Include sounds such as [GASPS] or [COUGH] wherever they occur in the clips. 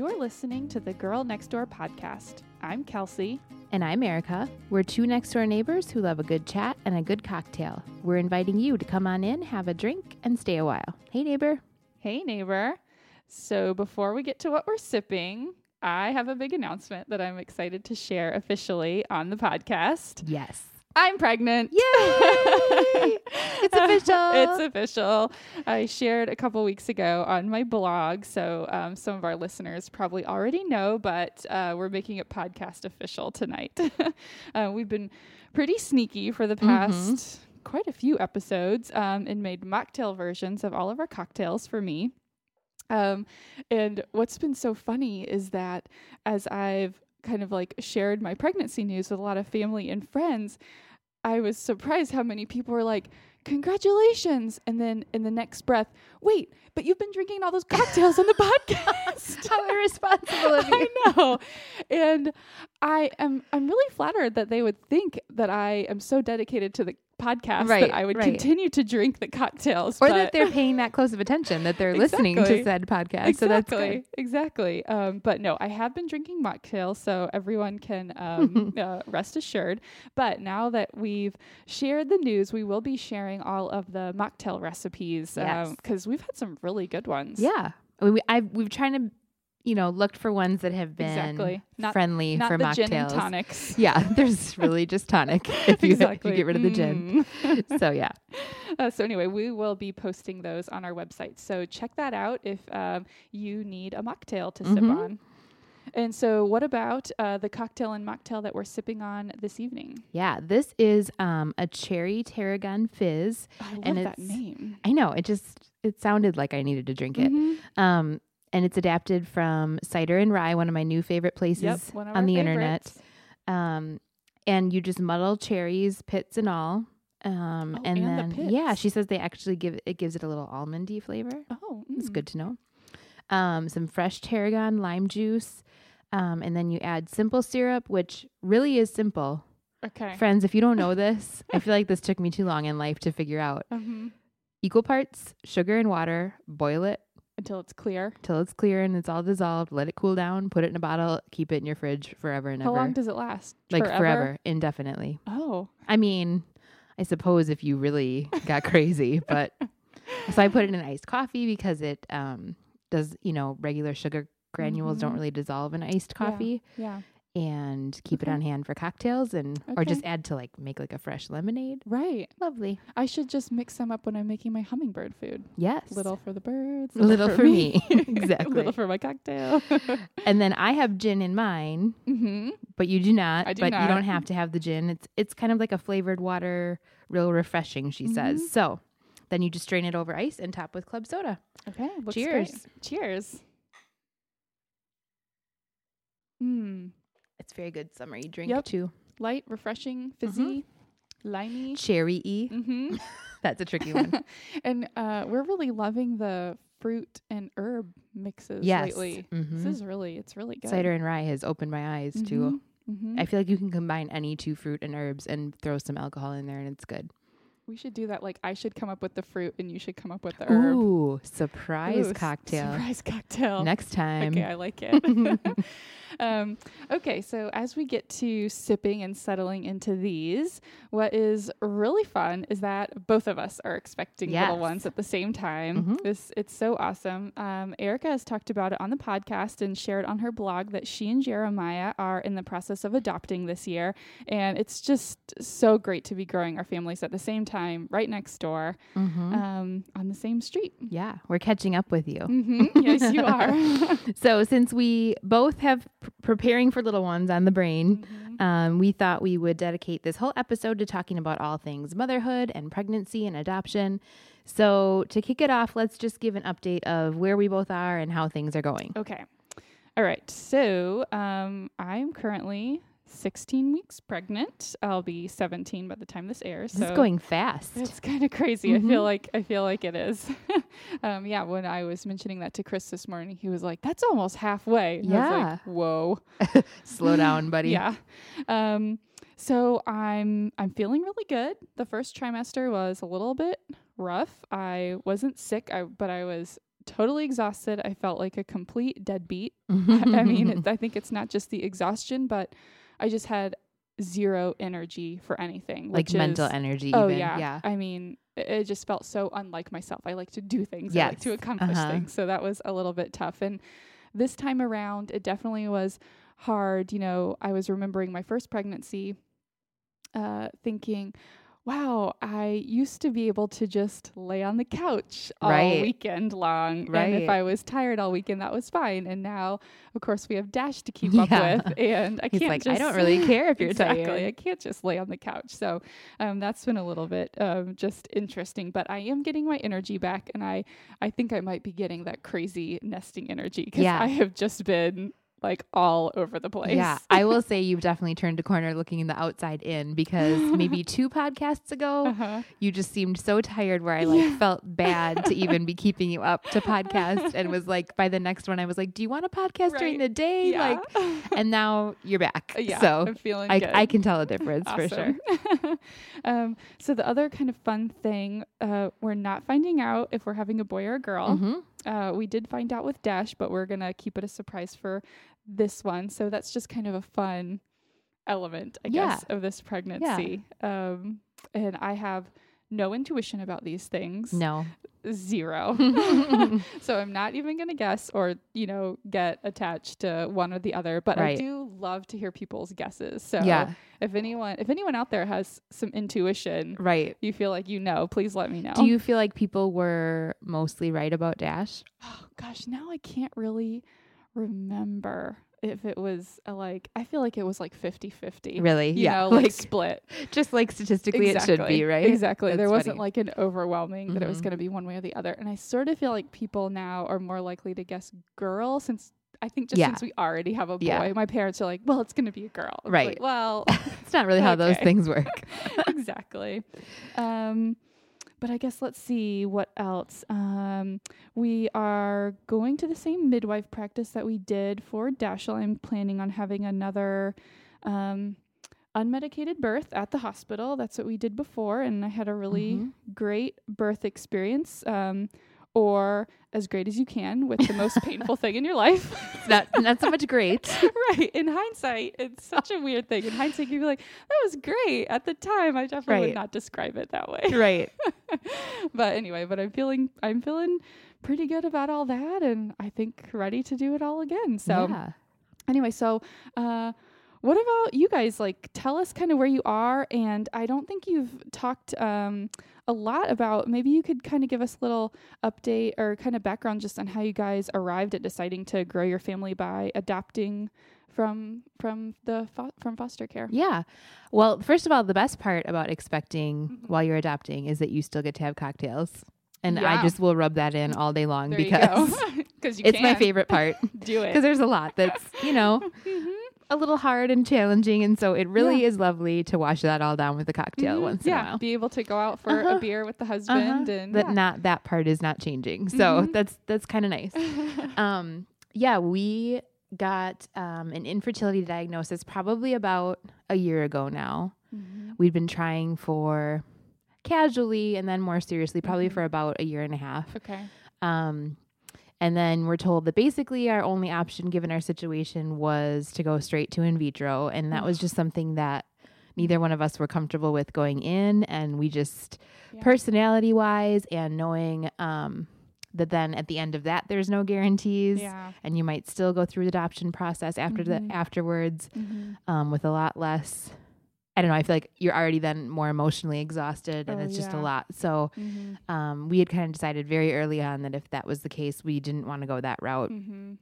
You're listening to the Girl Next Door podcast. I'm Kelsey. And I'm Erica. We're two next door neighbors who love a good chat and a good cocktail. We're inviting you to come on in, have a drink, and stay a while. Hey, neighbor. Hey, neighbor. So, before we get to what we're sipping, I have a big announcement that I'm excited to share officially on the podcast. Yes. I'm pregnant. Yay! it's [LAUGHS] official. it's official. I shared a couple weeks ago on my blog, so um, some of our listeners probably already know, but uh, we're making it podcast official tonight. [LAUGHS] uh, we've been pretty sneaky for the past. Mm-hmm. Quite a few episodes, um, and made mocktail versions of all of our cocktails for me. Um, and what's been so funny is that as I've kind of like shared my pregnancy news with a lot of family and friends, I was surprised how many people were like, congratulations. And then in the next breath, wait, but you've been drinking all those cocktails on the [LAUGHS] podcast. how irresponsible of [LAUGHS] you. I know. And I am I'm really flattered that they would think that I am so dedicated to the podcast right, that I would right. continue to drink the cocktails. Or that they're [LAUGHS] paying that close of attention, that they're listening to said podcast. Exactly. So that's good. Exactly. Um, but no, I have been drinking mocktails, so everyone can um, [LAUGHS] uh, rest assured. But now that we've shared the news, we will be sharing all of the mocktail recipes because yes. um, we've had some really good ones. Yeah. i We, I've, we've trying to you know, looked for ones that have been exactly. not, friendly not for the mocktails. Gin and tonics. [LAUGHS] Yeah, there's really just tonic [LAUGHS] if you, exactly. if you get rid of the gin. Mm. [LAUGHS] so yeah. Uh, so anyway, we will be posting those on our website. So check that out if um, you need a mocktail to mm-hmm. sip on. And so, what about uh, the cocktail and mocktail that we're sipping on this evening? Yeah, this is um, a cherry tarragon fizz. Oh, I love and that name. I know it just it sounded like I needed to drink it. Mm-hmm. Um, and it's adapted from Cider and Rye, one of my new favorite places yep, on the favorites. internet. Um, and you just muddle cherries, pits, and all. Um, oh, and, and, then the yeah, she says they actually give it gives it a little almondy flavor. Oh, mm. it's good to know. Um, some fresh tarragon, lime juice, um, and then you add simple syrup, which really is simple. Okay, friends, if you don't know this, I [LAUGHS] feel like this took me too long in life to figure out. Mm-hmm. Equal parts sugar and water. Boil it until it's clear. Until it's clear and it's all dissolved. Let it cool down. Put it in a bottle. Keep it in your fridge forever and How ever. How long does it last? Like forever? indefinitely. Oh. I mean, I suppose if you really got crazy, [LAUGHS] but so I put it in iced coffee because it um does you know regular sugar granules mm-hmm. don't really dissolve in iced coffee. Yeah. And keep okay. it on hand for cocktails and okay. or just add to like make like a fresh lemonade. Right. Lovely. I should just mix them up when I'm making my hummingbird food. Yes. Little for the birds, little, little for, for, me. [LAUGHS] exactly. little for my cocktail. [LAUGHS] and then I have gin in mine, mm-hmm. but you do not. I do but not. you don't have to have the gin. It's it's kind of like a flavored water, real refreshing. She mm-hmm. says so. Then you just strain it over ice and top with club soda. Okay. Cheers. Great. Cheers. Mmm. It's very good summery drink yep. too. Light, refreshing, fizzy, mm-hmm. limey, cherry y. Mm-hmm. That's a tricky one. [LAUGHS] and uh, we're really loving the fruit and herb mixes yes. lately. Mm-hmm. This is really, it's really good. Cider and rye has opened my eyes too. Mm-hmm. I feel like you can combine any two fruit and herbs and throw some alcohol in there, and it's good. We should do that. Like I should come up with the fruit, and you should come up with the herb. Ooh, surprise Ooh, cocktail! Surprise cocktail. Next time. Okay, I like it. [LAUGHS] [LAUGHS] um, okay, so as we get to sipping and settling into these, what is really fun is that both of us are expecting yes. little ones at the same time. Mm-hmm. This it's so awesome. Um, Erica has talked about it on the podcast and shared on her blog that she and Jeremiah are in the process of adopting this year, and it's just so great to be growing our families at the same time time right next door mm-hmm. um, on the same street. Yeah, we're catching up with you. Mm-hmm. Yes, you are. [LAUGHS] so, since we both have pr- preparing for little ones on the brain, mm-hmm. um, we thought we would dedicate this whole episode to talking about all things motherhood and pregnancy and adoption. So, to kick it off, let's just give an update of where we both are and how things are going. Okay. All right. So, um, I'm currently 16 weeks pregnant. I'll be 17 by the time this airs. This so is going fast. It's kind of crazy. Mm-hmm. I feel like I feel like it is. [LAUGHS] um, yeah, when I was mentioning that to Chris this morning, he was like, "That's almost halfway." And yeah. Like, Whoa. [LAUGHS] Slow down, [LAUGHS] buddy. yeah. Um, so I'm I'm feeling really good. The first trimester was a little bit rough. I wasn't sick, I, but I was totally exhausted. I felt like a complete deadbeat. I mean, it, I think it's not just the exhaustion, but I just had zero energy for anything. like mental is- energy. Oh even. yeah. yeah. I mean, it, it just felt so unlike myself. I like to do things. I like to accomplish Uh-huh. things. So that was a little bit tough. And this time around, it definitely was hard. You know, I was remembering my first pregnancy, uh, thinking, wow, I used to be able to just lay on the couch all Right. weekend long. And Right. if I was tired all weekend, that was fine. And now, of course, we have Dash to keep [LAUGHS] Yeah. up with. And I He's can't like, just I don't really care if [LAUGHS] you're exactly. tired. I can't just lay on the couch. So um, that's been a little bit um, just interesting. But I am getting my energy back, and I I think I might be getting that crazy nesting energy because Yeah. I have just been like all over the place. Yeah, I [LAUGHS] will say you've definitely turned a corner looking in the outside in because maybe [LAUGHS] two podcasts ago Uh-huh. you just seemed so tired where I like Yeah. felt bad to [LAUGHS] even be keeping you up to podcast and was like by the next one I was like, Do you want a podcast during the day? Yeah. Like and now you're back. yeah. So I'm feeling I, good. I can tell a difference for sure. Um, so the other kind of fun thing, uh, we're not finding out if we're having a boy or a girl. hmm Uh, we did find out with Dash, but we're gonna keep it a surprise for this one. So that's just kind of a fun element, I Yeah. guess, of this pregnancy. Um, and I have no intuition about these things. No. Zero. [LAUGHS] [LAUGHS] so I'm not even gonna guess or, you know, get attached to one or the other. But I do love to hear people's guesses. So yeah. if anyone if anyone out there has some intuition, Right. you feel like you know, please let me know. Do you feel like people were mostly right about Dash? oh gosh, now I can't really remember if it was uh, like I feel like it was like 50-50. Really? You yeah. know, [LAUGHS] like, like split. just like statistically it should be, right? Exactly. there That's wasn't funny. like an overwhelming that it was Mhm. going to be one way or the other. And I sort of feel like people now are more likely to guess girl since I think just Yeah. since we already have a boy, Yeah. my parents are like, well, it's going to be a girl. It's Right. like, well, [LAUGHS] It's not really how those [LAUGHS] things work. exactly. Um, but I guess let's see what else. Um, we are going to the same midwife practice that we did for Dashiell. I'm planning on having another um, unmedicated birth at the hospital. That's what we did before, and I had a really Mhm. great birth experience. Um, or as great as you can with the most painful thing in your life. [LAUGHS] Not not so much great. [LAUGHS] right. In hindsight, it's such a weird thing. In hindsight, you'd be like, that was great. At the time, I definitely Right. would not describe it that way. right. [LAUGHS] but anyway, but I'm feeling I'm feeling pretty good about all that and I think ready to do it all again. So yeah. anyway, so uh what about you guys? Like, tell us kind of where you are. And I don't think you've talked um, a lot about. Maybe you could kind of give us a little update or kind of background just on how you guys arrived at deciding to grow your family by adopting from from the fo- from foster care. Yeah. Well, first of all, the best part about expecting Mhm. while you're adopting is that you still get to have cocktails. And I just will rub that in all day long There because you go. Because [LAUGHS] you it's my favorite part. [LAUGHS] Do it. Because there's a lot that's, you know, [LAUGHS] Mhm. A little hard and challenging. And so it really Yeah. is lovely to wash that all down with a cocktail Mhm. once in a while. be able to go out for Uh-huh. a beer with the husband Uh-huh. and that yeah. not that part is not changing. So Mhm. that's that's kind of nice. [LAUGHS] um, yeah, we got um, an infertility diagnosis probably about a year ago now. Mhm. We'd been trying for casually and then more seriously, probably Mhm. for about a year and a half. Okay. Um, and then we're told that basically our only option, given our situation, was to go straight to in vitro. And that was just something that neither one of us were comfortable with going in. And we just, Yeah. personality wise and knowing um, that then at the end of that, there's no guarantees. Yeah. And you might still go through the adoption process after Mhm. the afterwards Mhm. um, with a lot less. I don't know. I feel like you're already then more emotionally exhausted, and Oh, it's just a lot. So Mhm. um, we had kind of decided very early on that if that was the case, we didn't want to go that route, Mhm.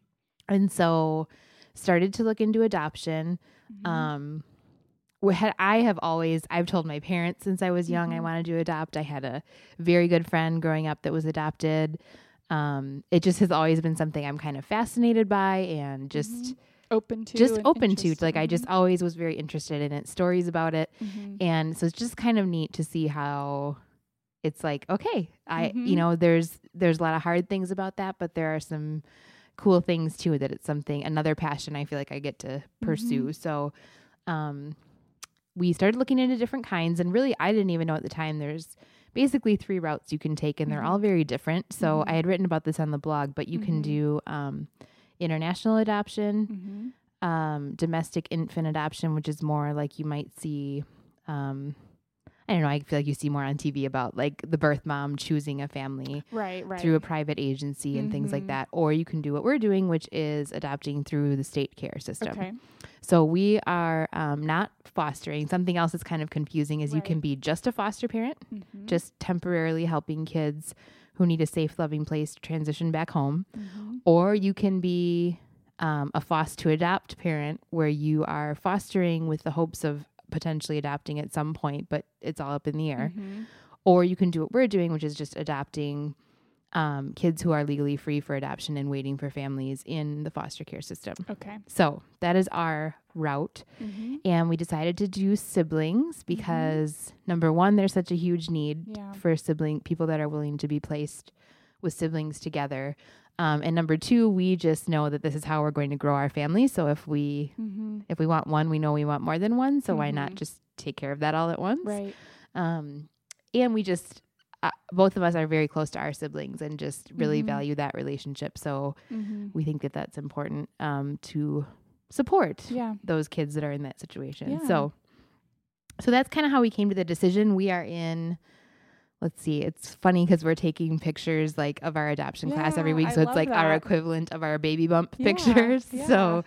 and so started to look into adoption. Mhm. Um, had I have always I've told my parents since I was young I Mhm. wanted to adopt. I had a very good friend growing up that was adopted. Um, it just has always been something I'm kind of fascinated by and just Mhm. Open to just open to. Like I just always was very interested in it, stories about it. Mhm. And so it's just kind of neat to see how it's like, okay, I Mhm. you know, there's there's a lot of hard things about that, but there are some cool things too that it's something another passion I feel like I get to pursue. Mhm. So um we started looking into different kinds and really I didn't even know at the time there's basically three routes you can take, and they're all very different. So. I had written about this on the blog, but you can Mhm. do um, international adoption, Mhm. um, domestic infant adoption, which is more like you might see. Um, I don't know. I feel like you see more on TV about like the birth mom choosing a family Right, right. through a private agency and things like Mhm. that. Or you can do what we're doing, which is adopting through the state care system. okay. So we are um, not fostering. Something else that's kind of confusing is you can be just a foster parent, Mhm. just temporarily helping kids who need a safe, loving place to transition back home, Mhm. or you can be um, a foster to adopt parent where you are fostering with the hopes of potentially adopting at some point, but it's all up in the air. Mhm. Or you can do what we're doing, which is just adopting um, kids who are legally free for adoption and waiting for families in the foster care system. Okay. So that is our route. Mhm. And we decided to do siblings because number one, there's such a huge need Yeah. for sibling people that are willing to be placed with siblings together. Um, and number two, we just know that this is how we're going to grow our family. So if we Mhm. if we want one, we know we want more than one. So why not Mhm. just take care of that all at once? Right. Um, and we just uh, both of us are very close to our siblings and just really Mhm. value that relationship. So Mhm. we think that that's important um, to support Yeah. those kids that are in that situation. Yeah. So so that's kind of how we came to the decision. We are in let's see, it's funny because we're taking pictures like of our adoption class every Yeah, week. I So it's love like our equivalent of our baby bump Yeah, pictures. [LAUGHS] yeah. So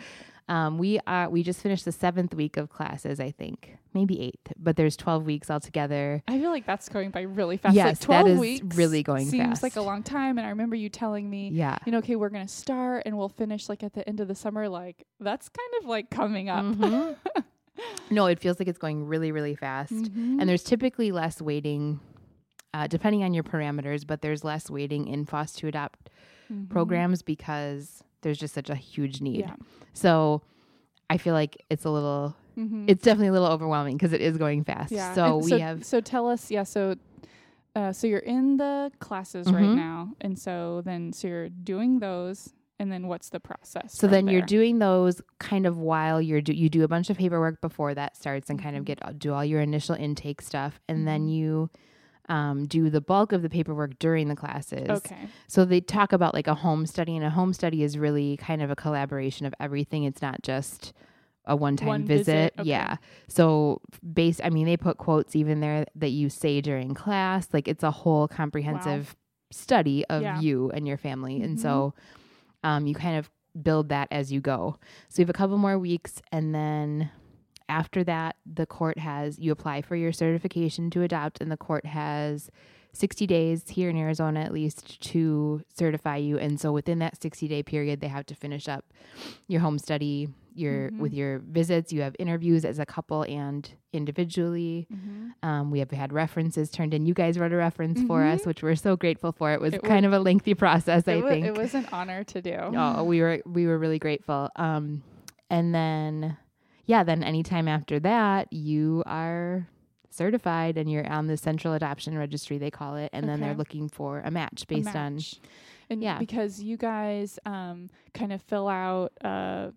um, we are we just finished the seventh week of classes, I think. Maybe eighth, but there's twelve weeks altogether. I feel like that's going by really fast. Yes, like 12 is weeks really going fast. seems like a long time. And I remember you telling me, Yeah. you know, okay, we're going to start and we'll finish like at the end of the summer. Like that's kind of like coming up. Mhm. [LAUGHS] no, it feels like it's going really, really fast. Mhm. And there's typically less waiting, uh, depending on your parameters, but there's less waiting in FOSS to adopt Mhm. programs because there's just such a huge need. Yeah. So I feel like it's a little, Mhm. it's definitely a little overwhelming because it is going fast. yeah. So And we so, have, So tell us, yeah. So, uh, so you're in the classes right Mhm. now, and so then so you're doing those, and then what's the process? so then you're doing those kind of while you're do you do a bunch of paperwork before that starts and kind of Mhm. get do all your initial intake stuff and then Mhm. you um, do the bulk of the paperwork during the classes. Okay. So they talk about like a home study, and a home study is really kind of a collaboration of everything. It's not just a one-time One visit. visit, okay. Yeah. So based, I mean, they put quotes even there that you say during class. Like it's a whole comprehensive study of Yeah. you and your family, and Mhm. so um, you kind of build that as you go. So you have a couple more weeks, and then after that, the court has you apply for your certification to adopt, and the court has 60 days here in Arizona at least to certify you. And so within that 60 day period, they have to finish up your home study, your Mhm. with your visits. You have interviews as a couple and individually. Mhm. Um, we have had references turned in. You guys wrote a reference for us, Mhm. which we're so grateful for. It was It kind of a lengthy process, I think. it was an honor to do. Oh, we were we were really grateful. Um, and then yeah, then anytime after that, you are certified and you're on the central adoption registry they call it and then they're looking for a match a based on and yeah. because you guys um kind of fill out uh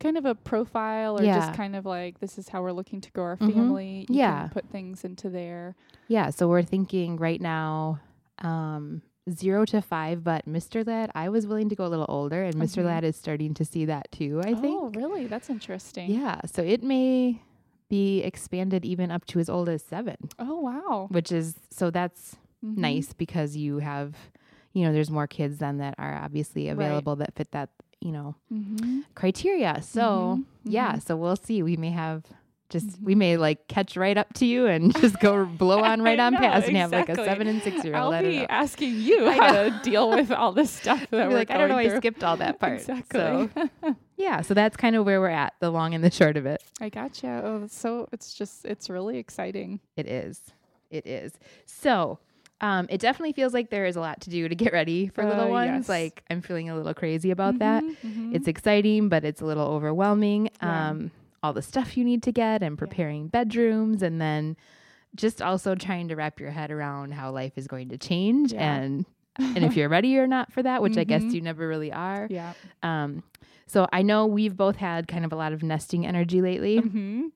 kind of a profile or Yeah. just kind of like this is how we're looking to grow our Mhm. family you Yeah. can put things into there yeah so we're thinking right now um zero to five but mr Ladd i was willing to go a little older and mister Mhm. Ladd is starting to see that too i think oh really that's interesting yeah so it may be expanded even up to as old as seven oh wow which is so that's Mhm. nice because you have you know there's more kids then that are obviously Right. available that fit that you know Mhm. criteria so Mhm. yeah Mhm. so we'll see we may have just Mhm. we may like catch right up to you and just go [LAUGHS] blow on right on know, past and have like a seven and six year old I don't be know. asking you how to deal with all this stuff [LAUGHS] that I'll we're like, I don't know, going I skipped all that [LAUGHS] part. exactly So yeah, so that's kind of where we're at, the long and the short of it. I gotcha. Oh, so it's just it's really exciting. It is. It is. So um, it definitely feels like there is a lot to do to get ready for Uh, little ones. yes. Like I'm feeling a little crazy about that. Mhm, mhm. It's exciting, but it's a little overwhelming. Yeah. Um, all the stuff you need to get and preparing bedrooms and then just also trying to wrap your head around how life is going to change Yeah. and [LAUGHS] and if you're ready or not for that, which I guess Mhm. you never really are. yeah. Um, so I know we've both had kind of a lot of nesting energy lately. hmm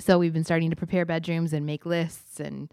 So we've been starting to prepare bedrooms and make lists and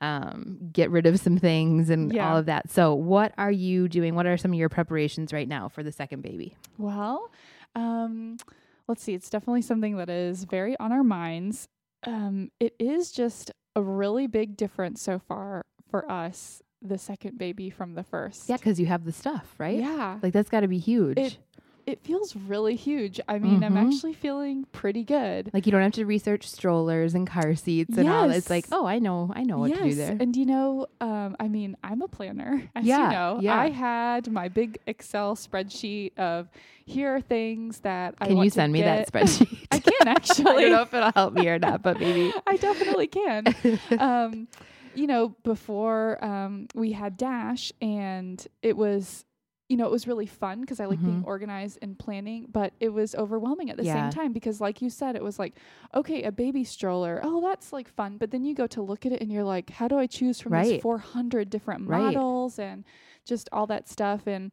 um, get rid of some things and Yeah. all of that. So, what are you doing? What are some of your preparations right now for the second baby? Well, um, let's see. It's definitely something that is very on our minds. Um, it is just a really big difference so far for us, the second baby from the first. Yeah, because you have the stuff, right? Yeah. Like that's got to be huge. It- It feels really huge. I mean, I'm Mhm. actually feeling pretty good. like you don't have to research strollers and car seats and all. It's like, oh, I know, I know what to do Yes, there. And you know, um, I mean, I'm a planner, [LAUGHS] as Yeah, you know. yeah. I had my big Excel spreadsheet of here are things that I Can you send me that [LAUGHS] spreadsheet? I can [LAUGHS] I actually. don't know if it'll help me or not, but maybe. I definitely can. um, you know, before um, we had Dash, and it was, you know, it was really fun because I like being Mhm. organized and planning, but it was overwhelming at the Yeah. same time because, like you said, it was like, okay, a baby stroller, oh, that's like fun, but then you go to look at it and you're like, how do I choose from these 400 different Right. models and just all that stuff and.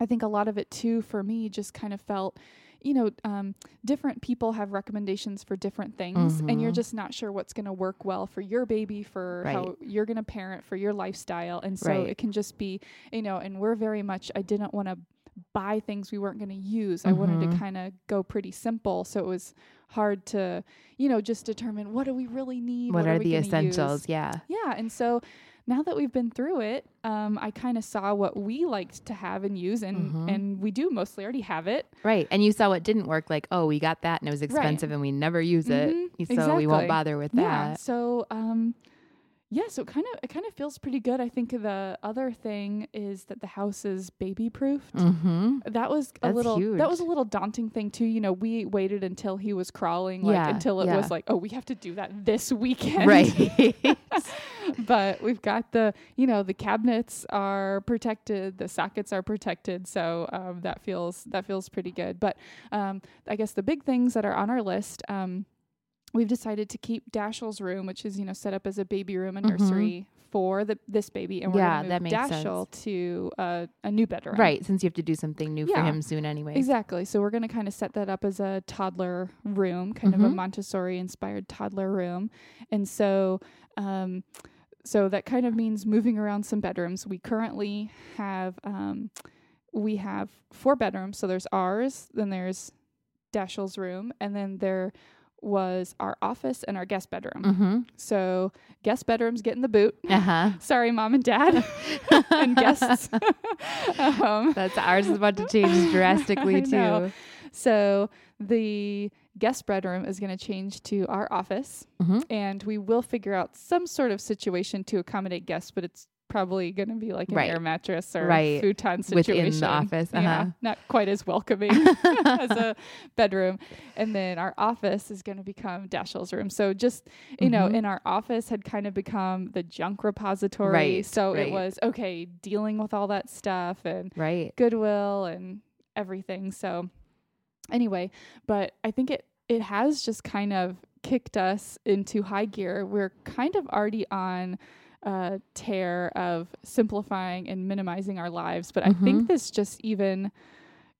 I think a lot of it too for me just kind of felt, you know, um, different people have recommendations for different things, and you're Mhm. just not sure what's going to work well for your baby, for how you're going to parent, for your lifestyle. And so Right. it can just be, you know, and we're very much, I didn't want to buy things we weren't going to use. I wanted to Mhm. kind of go pretty simple. So it was hard to, you know, just determine what do we really need? what are we the gonna use? essentials? Yeah. Yeah. And so now that we've been through it, um, I kind of saw what we liked to have and use, and, Mhm. and we do mostly already have it. Right. And you saw what didn't work, like, oh, we got that and it was expensive and we never use it. Mhm, So we won't bother with that. Yeah. that. So, um, yeah, so it kind of it kind of feels pretty good. I think the other thing is that the house is baby proofed. Mm-hmm. That was a That's little that was a little daunting thing too. You know, we waited until he was crawling, like Yeah, until it yeah. was like, oh, we have to do that this weekend. Right. [LAUGHS] but we've got the you know the cabinets are protected the sockets are protected so um, that feels that feels pretty good but um, i guess the big things that are on our list um, we've decided to keep dashiell's room which is you know set up as a baby room and Mhm. nursery for the this baby and we're Yeah, gonna move dashiell to uh, a new bedroom right. Since you have to do something new for him soon anyway. Exactly. So we're going to kind of set that up as a toddler room, kind of a Mhm. Montessori inspired toddler room. And so um so that kind of means moving around some bedrooms. We currently have um we have four bedrooms. So there's ours, then there's Dashiell's room, and then there was our office and our guest bedroom. Mm-hmm. So guest bedrooms get in the boot. Uh-huh. [LAUGHS] Sorry, mom and dad [LAUGHS] and guests. [LAUGHS] um, That's ours is about to change drastically too. So the guest bedroom is going to change to our office, Mhm. and we will figure out some sort of situation to accommodate guests, but it's probably going to be like an Right. air mattress or Right. futon Within the situation office, Yeah, uh-huh. not quite as welcoming [LAUGHS] [LAUGHS] as a bedroom. And then our office is going to become Dashiell's room. So just you know, Mhm. in our office had kind of become the junk repository. Right, So it was okay dealing with all that stuff and Right. Goodwill and everything. So anyway, but I think it it has just kind of kicked us into high gear. We're kind of already on a tear of simplifying and minimizing our lives, but I think this just even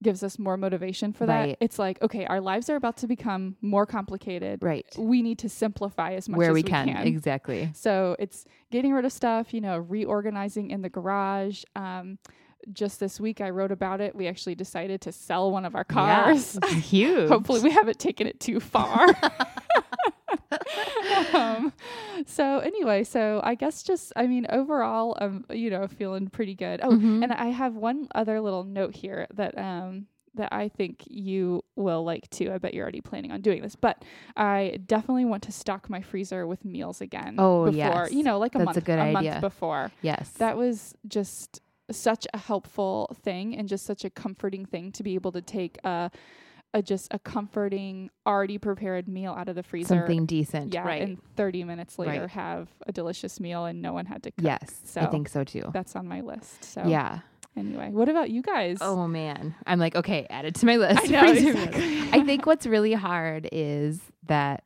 gives us more motivation for that. Right. It's like, okay, our lives are about to become more complicated. Right. We need to simplify as much Where as we can. can. Exactly. So it's getting rid of stuff, you know, reorganizing in the garage. Um, just this week, I wrote about it. We actually decided to sell one of our cars. Yeah, [LAUGHS] huge. Hopefully, we haven't taken it too far. [LAUGHS] [LAUGHS] um, so anyway, so I guess just I mean overall, I'm you know feeling pretty good. Oh, Mhm. and I have one other little note here that um that I think you will like too. I bet you're already planning on doing this, but I definitely want to stock my freezer with meals again. Oh, before yes. you know, like a That's month, a good month idea. before. Yes. That was just such a helpful thing and just such a comforting thing to be able to take a, a just a comforting, already prepared meal out of the freezer. something decent. yeah, Right. and 30 minutes later Right. have a delicious meal and no one had to cook. yes. I think so too. That's on my list. So Yeah. anyway, what about you guys? Oh man. I'm like, okay, add it to my list. I know, [LAUGHS] exactly. [LAUGHS] I think what's really hard is that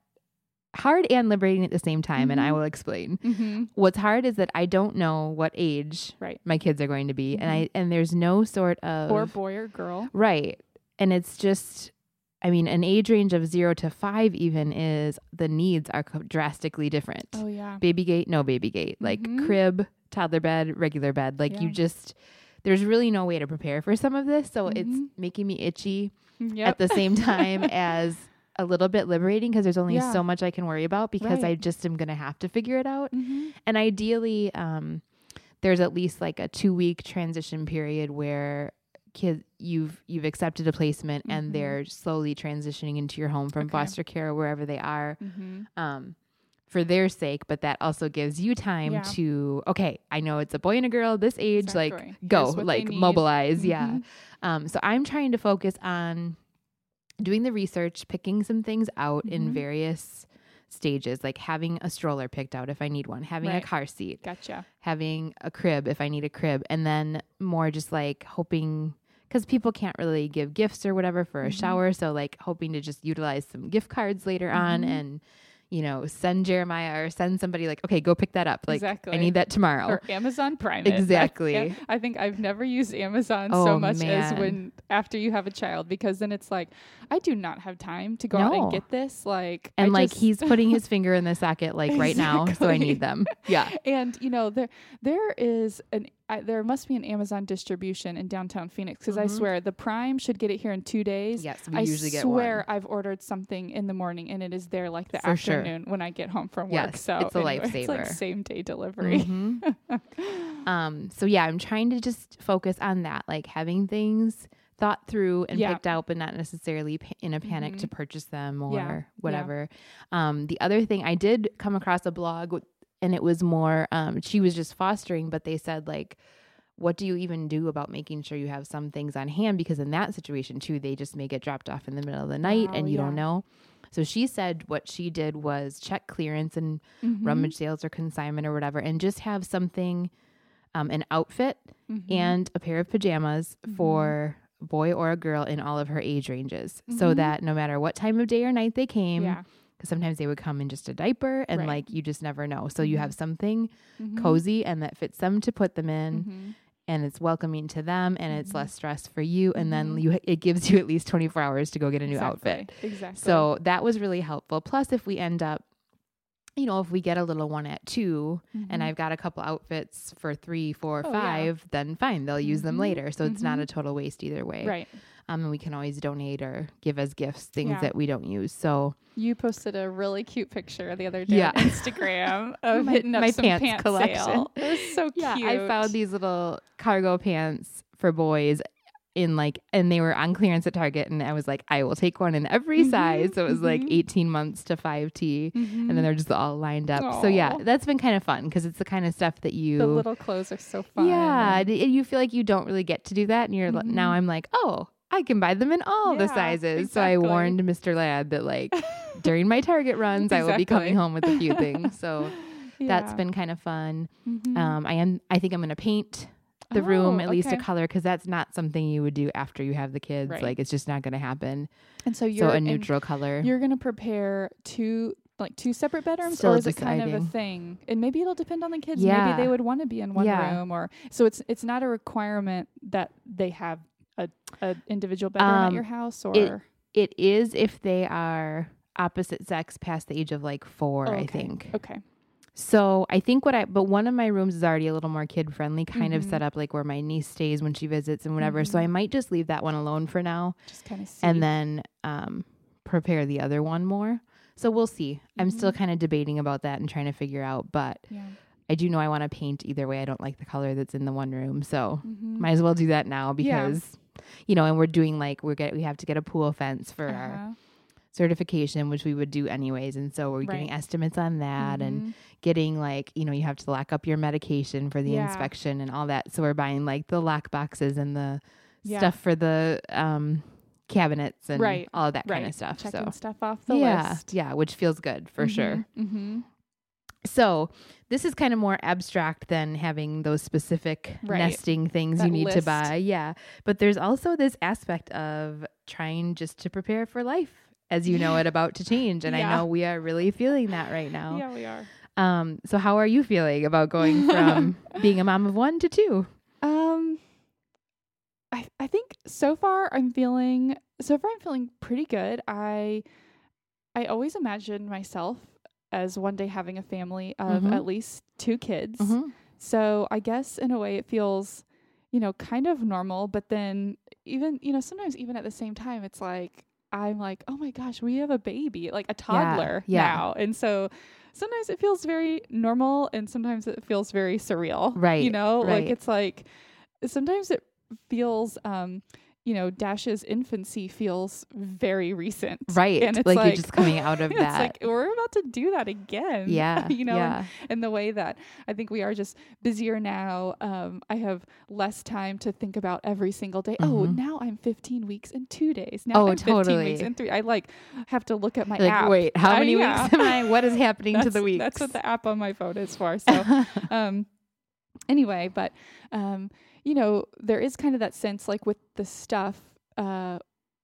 hard and liberating at the same time, and I Mhm. will explain. hmm What's hard is that I don't know what age Right. my kids are going to be, and Mhm. I and there's no sort of Or boy or girl. right, and it's just I mean, an age range of zero to five even is the needs are drastically different. Oh yeah. Baby gate, no baby gate, like Mhm. crib, toddler bed, regular bed. Like you just, there's really no way to prepare for some of this. So it's Mhm. making me itchy Yep. at the same [LAUGHS] time as a little bit liberating because there's only Yeah. so much I can worry about because I just am going to have to figure it out. Mhm. And ideally, um, there's at least like a two week transition period where kids you've you've accepted a placement Mhm. and they're slowly transitioning into your home from Okay. foster care or wherever they are Mhm. um, for their sake, but that also gives you time Yeah. to okay, I know it's a boy and a girl this age, Exactly. like go, like mobilize, yeah. Mhm. Um, so I'm trying to focus on doing the research, picking some things out in Mhm. various stages, like having a stroller picked out if I need one, having a car seat, Gotcha. having a crib if I need a crib, and then more just like hoping because people can't really give gifts or whatever for a Mhm. shower. So like hoping to just utilize some gift cards later on Mhm. and you know send Jeremiah or send somebody like okay go pick that up like exactly. I need that tomorrow. Or Amazon Prime. it. Exactly. yeah, I think I've never used Amazon Oh, so much as when after you have a child because then it's like I do not have time to go out and get this. Like and I like just- he's putting his [LAUGHS] finger in the socket like right now, so I need them. Yeah. and you know there there is an I, there must be an Amazon distribution in downtown Phoenix because I Mhm. swear the Prime should get it here in two days. Yes, we I usually get swear one. I've ordered something in the morning and it is there like the For sure. afternoon when I get home from work. Yes, so it's a anyway, It's like same day delivery. Mhm. [LAUGHS] um. So yeah, I'm trying to just focus on that, like having things thought through and Yeah. picked out, but not necessarily pa- in a panic Mhm. to purchase them or Yeah, yeah. whatever. Um. The other thing I did come across a blog, and it was more. Um. She was just fostering, but they said like. What do you even do about making sure you have some things on hand? Because in that situation, too, they just may get dropped off in the middle of the night Wow, and you don't know. So she said what she did was check clearance and Mhm. rummage sales or consignment or whatever, and just have something, um, an outfit Mhm. and a pair of pajamas Mhm. for boy or a girl in all of her age ranges, so Mhm. that no matter what time of day or night they came, yeah. Because sometimes they would come in just a diaper, and Right. like you just never know. So you Mhm. have something Mhm. cozy and that fits them to put them in. Mhm. And it's welcoming to them, and it's Mhm. less stress for you. And then Mhm. you, it gives you at least twenty four hours to go get a new Exactly. outfit. Exactly. So that was really helpful. Plus, if we end up, you know, if we get a little one at 2 and Mhm. I've got a couple outfits for three, four, Oh, yeah. then fine, they'll use them Mhm. later. So it's not a total waste either way. right. Um, and we can always donate or give as gifts things Yeah. that we don't use. So You posted a really cute picture the other day Yeah. on Instagram [LAUGHS] of My- hitting up my some pants pants collection. sale. It was so yeah, cute. I found these little cargo pants for boys in like, and they were on clearance at Target. And I was like, I will take one in every Mhm, size. So it was like mhm. 18 months to 5T. Mhm. and then they're just all lined up. So yeah, that's been kind of fun because it's the kind of stuff that you the little clothes are so fun. yeah, and- you feel like you don't really get to do that, and you're now Mhm. I'm like, oh, I can buy them in all the Yeah, sizes. So I warned Mr. Ladd that like during my Target [LAUGHS] runs, I will be coming home with a few things. [LAUGHS] So that's been kind of fun. Mhm. Um, I am. I think I'm going to paint the room Oh, at least a color because that's not something you would do after you have the kids. Right. Like it's just not going to happen. and so you're So a neutral color. You're gonna prepare two like two separate bedrooms, Still or is it kind of a thing? And maybe it'll depend on the kids. Yeah. Maybe they would want to be in one Yeah. room, or so it's it's not a requirement that they have a, a individual bedroom at Um, your house, or it is if they are opposite sex past the age of like four, Oh, I think. okay, So I think what I, but one of my rooms is already a little more kid friendly, kind of Mhm. set up like where my niece stays when she visits and whatever. So Mhm. I might just leave that one alone for now just kind of see. and then um, prepare the other one more. So we'll see. I'm still Mhm. kind of debating about that and trying to figure out, but yeah, I do know I want to paint either way. I don't like the color that's in the one room. So might as well do that now because, you know, and we're doing like, we're get, we have to get a pool fence for our Uh-huh. certification, which we would do anyways. And so we're getting estimates on that and Mhm. getting like, you know, you have to lock up your medication for the Yeah. inspection and all that. So we're buying like the lock boxes and the Yeah. stuff for the um cabinets and Right, all of that right kind of stuff. checking so stuff off the yeah, list yeah, which feels good for sure. hmm So this is kind of more abstract than having those specific Right. nesting things That you need to buy. Yeah. But there's also this aspect of trying just to prepare for life as you know it [LAUGHS] about to change. And I know we are really feeling that right now. Yeah, we are. Um, so how are you feeling about going [LAUGHS] from being a mom of one to two? Um, I I, I think so far I'm feeling so far I'm feeling pretty good. I I always imagined myself as one day having a family of Mhm. at least two kids. Mhm. So I guess in a way it feels, you know, kind of normal, but then even, you know, sometimes even at the same time it's like I'm like, "Oh my gosh, we have a baby, like a toddler yeah. now." And so sometimes it feels very normal and sometimes it feels very surreal. Right. You Right, know, like it's like sometimes it feels um you know, Dash's infancy feels very recent. Right. And it's like, like, you're just coming out [LAUGHS] of that. it's like we're about to do that again. [LAUGHS] yeah. you know, and Yeah. in the way that I think we are just busier now. Um, I have less time to think about every single day. Oh, Mhm. now I'm 15 weeks and two days. Now Oh, I'm 15 weeks and three. I like have to look at my like, app. wait, how I- many yeah. weeks am I? What is happening to the weeks? That's what the app on my phone is for. So, [LAUGHS] um, anyway, but um, you know, there is kind of that sense, like with the stuff, uh,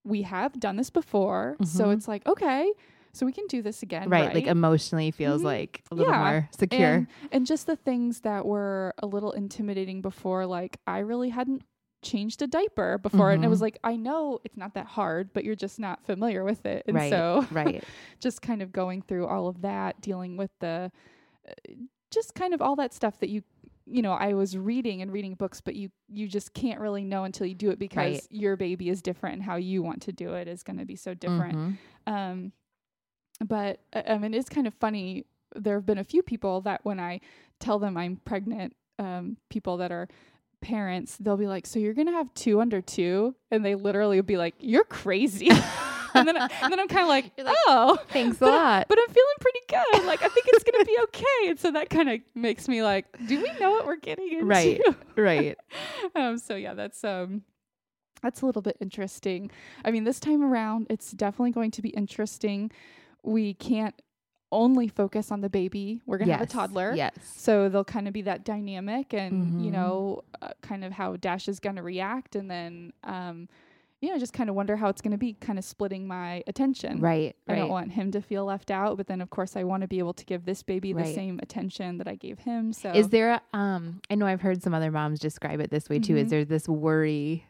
we have done this before, so Mhm. it's like okay, so we can do this again, right, Like emotionally feels Mhm. like a little Yeah. more secure. and, and just the things that were a little intimidating before, like I really hadn't changed a diaper before, and it was Mhm. like I know it's not that hard, but you're just not familiar with it, and right. so [LAUGHS] right. just kind of going through all of that, dealing with the, uh, just kind of all that stuff that you, you know, I was reading and reading books, but you you just can't really know until you do it because Right. your baby is different and how you want to do it is going to be so different. Mhm. Um, but uh, I mean, it's kind of funny. There have been a few people that when I tell them I'm pregnant, um, people that are parents, they'll be like, "So you're gonna have two under two? And they literally would be like, "You're crazy." [LAUGHS] and then, and then I'm kind of like, like, "Oh, Thanks a lot. but I'm feeling pretty good. Like I think it's gonna be okay." And so that kind of makes me like, "Do we know what we're getting into?" Right. right. [LAUGHS] um, so yeah, that's um, that's a little bit interesting. I mean, this time around, it's definitely going to be interesting. We can't only focus on the baby. We're gonna have a toddler. Yes. So they'll kind of be that dynamic, and you Mhm. know, uh, kind of how Dash is gonna react, and then um, you know, just kind of wonder how it's gonna be, kind of splitting my attention. Right. I right. don't want him to feel left out, but then of course I want to be able to give this baby the same attention that I gave him. So Is there a, um I know I've heard some other moms describe it this way too. Mhm. Is there this worry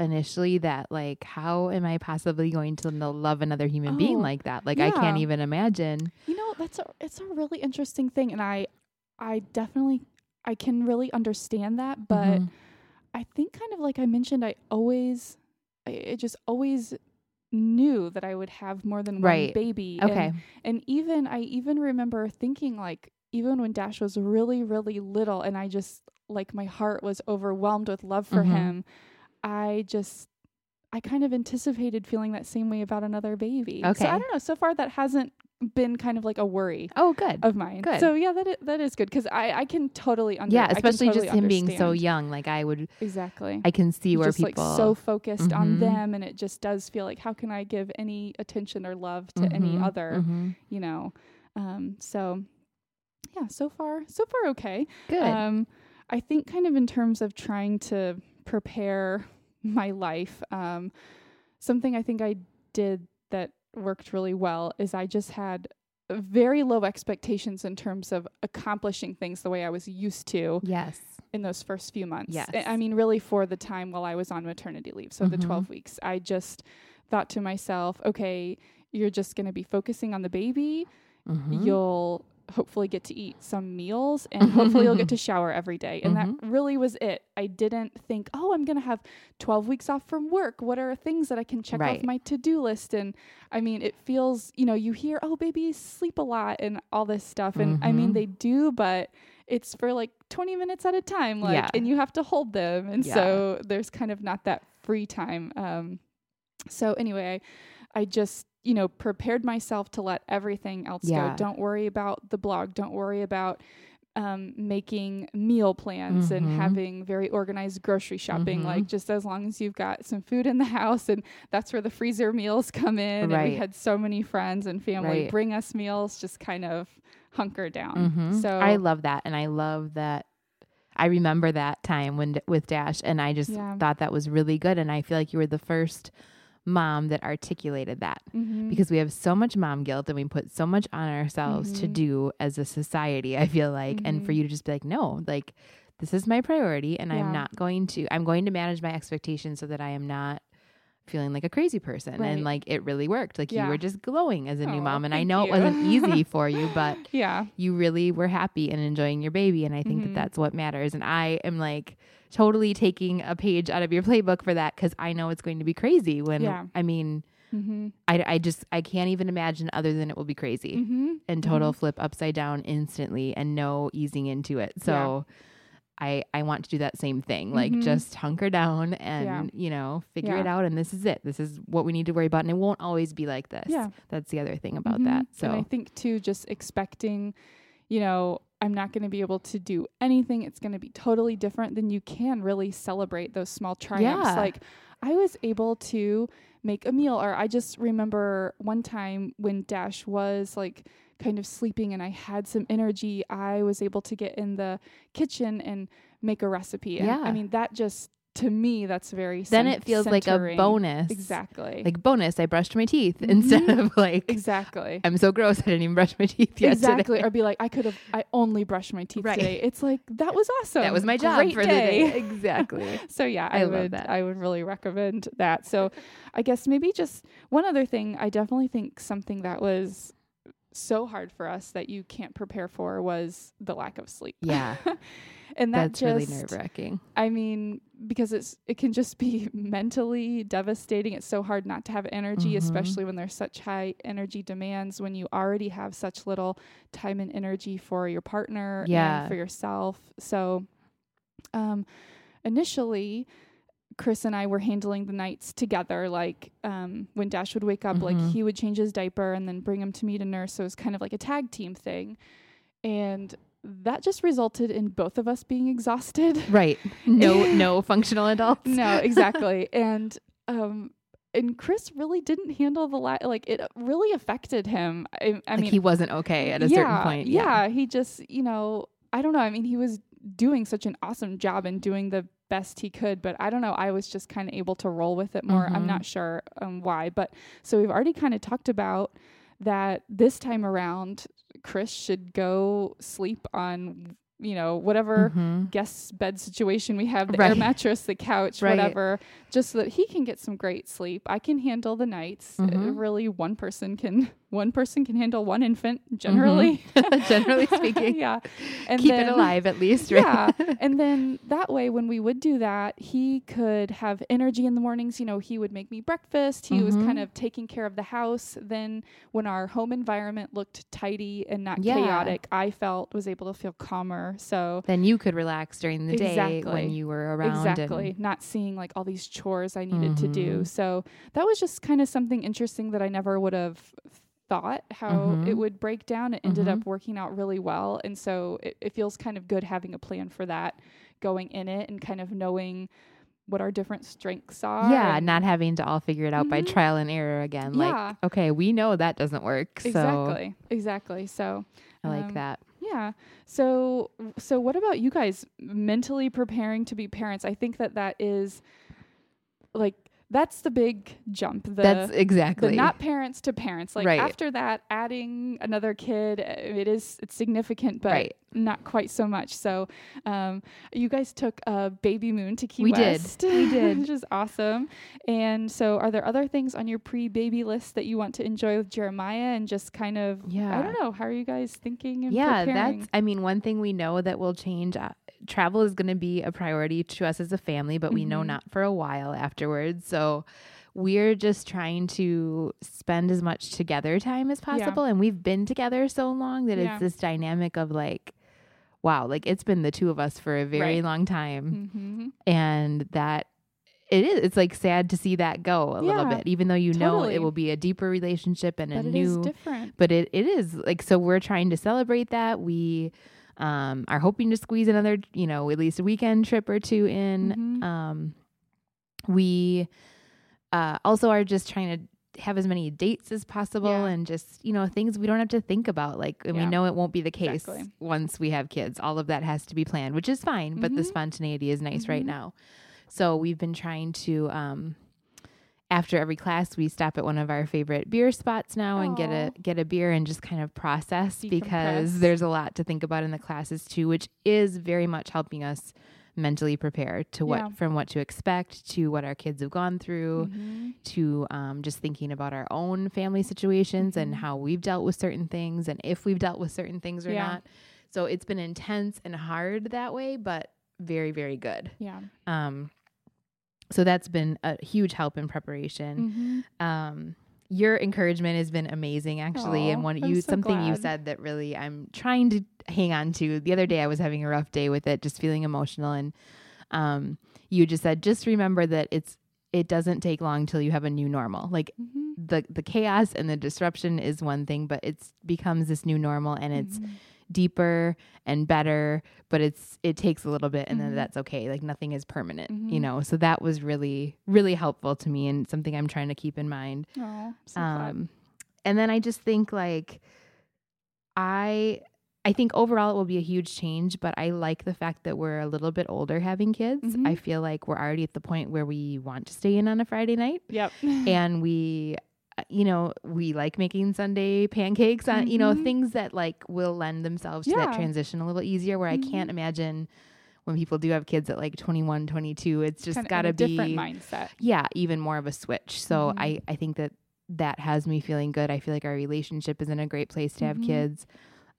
initially that like how am I possibly going to love another human being Oh, like that? Like I can't even imagine. You know, that's a it's a really interesting thing and I I definitely I can really understand that, but Mhm. I think kind of like I mentioned I always I, just always knew that I would have more than Right. one baby. okay. And, and even I even remember thinking like even when Dash was really really little and I just like my heart was overwhelmed with love for Mhm. him, I just I kind of anticipated feeling that same way about another baby. Okay. So I don't know. So far, that hasn't been kind of like a worry Oh, good. of mine. Good. So yeah, that is, that is good because I I can totally understand. yeah, especially totally just him being so young. Like I would, Exactly. I can see where just people. like so focused on Mhm. them, and it just does feel like how can I give any attention or love to any Mhm, other, mhm. you know? Um. So yeah, so far so far okay. Good. Um, I think kind of in terms of trying to prepare my life, um, something I think I did that worked really well is I just had very low expectations in terms of accomplishing things the way I was used to yes. in those first few months. Yes. I- mean, really for the time while I was on maternity leave. So the Mhm. 12 weeks, I just thought to myself, okay, you're just going to be focusing on the baby Mhm. you'll hopefully get to eat some meals and hopefully you'll get to shower every day. And that really was it. I didn't think, oh, I'm going to have 12 weeks off from work. What are things that I can check Right. off my to do list? And I mean, it feels, you know, you hear, oh, babies sleep a lot and all this stuff. And I mean, Mhm. they do, but it's for like 20 minutes at a time. Like, Yeah. and you have to hold them. And Yeah. so there's kind of not that free time. Um, so anyway, I, I just, you know, prepared myself to let everything else Yeah. go. Don't worry about the blog. Don't worry about um, making meal plans and Mhm. having very organized grocery shopping. Mhm. Like just as long as you've got some food in the house, and that's where the freezer meals come in. And we had so many friends and family Right. bring us meals. Just kind of hunker down. Mhm. So I love that, and I love that. I remember that time when with Dash, and I just Yeah. thought that was really good. And I feel like you were the first mom that articulated that Mhm. because we have so much mom guilt and we put so much on ourselves to Mhm. do as a society. I feel like, and for Mhm. you to just be like, no, like this is my priority and Yeah. I'm not going to I'm going to manage my expectations so that I am not feeling like a crazy person Right. and like it really worked like Yeah. you were just glowing as a new Oh, mom and I know it wasn't easy [LAUGHS] for you but Yeah. you really were happy and enjoying your baby and I think Mhm. that that's what matters and I am like totally taking a page out of your playbook for that cuz I know it's going to be crazy when Yeah. I mean Mm-hmm. I, I just I can't even imagine other than it will be crazy Mm-hmm. and total flip upside down instantly and no easing into it. So I I want to do that same thing. Like Mhm. just hunker down and Yeah. you know, figure Yeah. it out and this is it. This is what we need to worry about and it won't always be like this. Yeah. That's the other thing about Mhm. that. So and I think too, just expecting, you know, I'm not going to be able to do anything. It's going to be totally different. Then you can really celebrate those small triumphs. Yeah. Like I was able to make a meal, or I just remember one time when Dash was like kind of sleeping and I had some energy. I was able to get in the kitchen and make a recipe. And Yeah. I mean that just to me that's very then cen- it feels like a bonus. Exactly. Like bonus, I brushed my teeth Mhm. instead of like exactly. I'm so gross I didn't even brush my teeth yesterday. Exactly. Or be like, I could have, I only brushed my teeth Right. today. It's like, that was awesome. that was my job Great for day. the day. [LAUGHS] Exactly. [LAUGHS] So yeah, I I, would. I would really recommend that. So I guess maybe just one other thing, I definitely think something that was so hard for us that you can't prepare for was the lack of sleep. Yeah. [LAUGHS] and that That's just, really nerve wracking. I mean, because it's it can just be [LAUGHS] mentally devastating. It's so hard not to have energy, Mhm. especially when there's such high energy demands when you already have such little time and energy for your partner Yeah. and for yourself. So um initially Chris and I were handling the nights together. Like um, when Dash would wake up, like Mhm. he would change his diaper and then bring him to me to nurse. So it was kind of like a tag team thing. And that just resulted in both of us being exhausted. [LAUGHS] Right. No [LAUGHS] no functional adults. no, [LAUGHS] exactly. and um and Chris really didn't handle the la- like it really affected him. I, I like mean he wasn't okay at a yeah, certain point. Yeah. he just, you know, I don't know. I mean, he was doing such an awesome job and doing the best he could, but I don't know. I was just kind of able to roll with it more. I'm Mhm. not sure um, why, but so we've already kind of talked about that this time around. Chris should go sleep on, you know, whatever Mhm. guest bed situation we have the air mattress, the couch, Right. whatever, just so that he can get some great sleep. I can handle the nights. Mhm. really, one person can one person can handle one infant generally. [LAUGHS] [LAUGHS] Generally speaking. yeah, and Keep then, it alive at least, right? Yeah, [LAUGHS] and then that way, when we would do that, he could have energy in the mornings. You know, he would make me breakfast. He was Mhm. kind of taking care of the house. Then, when our home environment looked tidy and not Yeah. chaotic, I felt was able to feel calmer. So then you could relax during the day when you were around. Exactly. Not seeing like all these chores I needed to do. Mhm. So that was just kind of something interesting that I never would have thought how it Mhm. would break down. It ended Mhm. up working out really well. And so it, it feels kind of good having a plan for that going in it and kind of knowing what our different strengths are. yeah, and- not having to all figure it out by Mhm. trial and error again. Yeah. Like, okay, we know that doesn't work. So Exactly. Exactly. So I like Um, that. Yeah. So so what about you guys mentally preparing to be parents? I think that that is like that's the big jump. The That's exactly. the not parents to parents. Like Right. after that, adding another kid, uh, it is it's significant, but Right. not quite so much. So, um, you guys took a baby moon to Key We did. West. We [LAUGHS] did. which is awesome. And so, are there other things on your pre-baby list that you want to enjoy with Jeremiah and just kind of? Yeah. I don't know. How are you guys thinking and yeah, preparing? that's. I mean, one thing we know that will change. Travel is going to be a priority to us as a family, but we know Mhm. not for a while afterwards. So we're just trying to spend as much together time as possible, and we've been together so long that Yeah. it's this dynamic of like. Wow, like it's been the two of us for a very Right. long time. Mm-hmm. and that it is it's like sad to see that go a little bit even though you know it will be a deeper relationship and a But it is new different. but it, it is like so we're trying to celebrate that we um are hoping to squeeze another you know at least a weekend trip or two in Mhm. um we uh also are just trying to have as many dates as possible Yeah. and just you know things we don't have to think about like and we know it won't be the case Exactly. once we have kids all of that has to be planned which is fine but the Mhm. spontaneity is nice right Mhm. now so we've been trying to um after every class, we stop at one of our favorite beer spots now and get a get a beer and just kind of process because there's a lot to think about in the classes too, which is very much helping us mentally prepare to what Yeah. from what to expect to what our kids have gone through Mhm. to um, just thinking about our own family situations and Mhm. how we've dealt with certain things and if we've dealt with certain things or Yeah. not. So it's been intense and hard that way, but very very good. Yeah. Um, so that's been a huge help in preparation. Mhm. Um, your encouragement has been amazing, actually, and one I'm you so something you said that really I'm trying to hang on to. The other day, I was having a rough day with it, just feeling emotional, and um, you just said, just remember that it's it doesn't take long till you have a new normal. Like Mhm. the the chaos and the disruption is one thing, but it's becomes this new normal, and it's Mhm. Deeper and better but it's it takes a little bit and Mhm. then that's okay like nothing is permanent you Mhm. know so that was really really helpful to me and something i'm trying to keep in mind Aw, so um and then i just think like i i think overall it will be a huge change but i like the fact that we're a little bit older having kids Mhm. i feel like we're already at the point where we want to stay in on a friday night Yep. and we you know we like making sunday pancakes on you know Mhm. things that like will lend themselves to that transition a little easier where i can't imagine when people do have kids at like 21 22 it's just got to a different be mindset. yeah even more of a switch so Mhm. i i think that that has me feeling good i feel like our relationship is in a great place to have Mhm. kids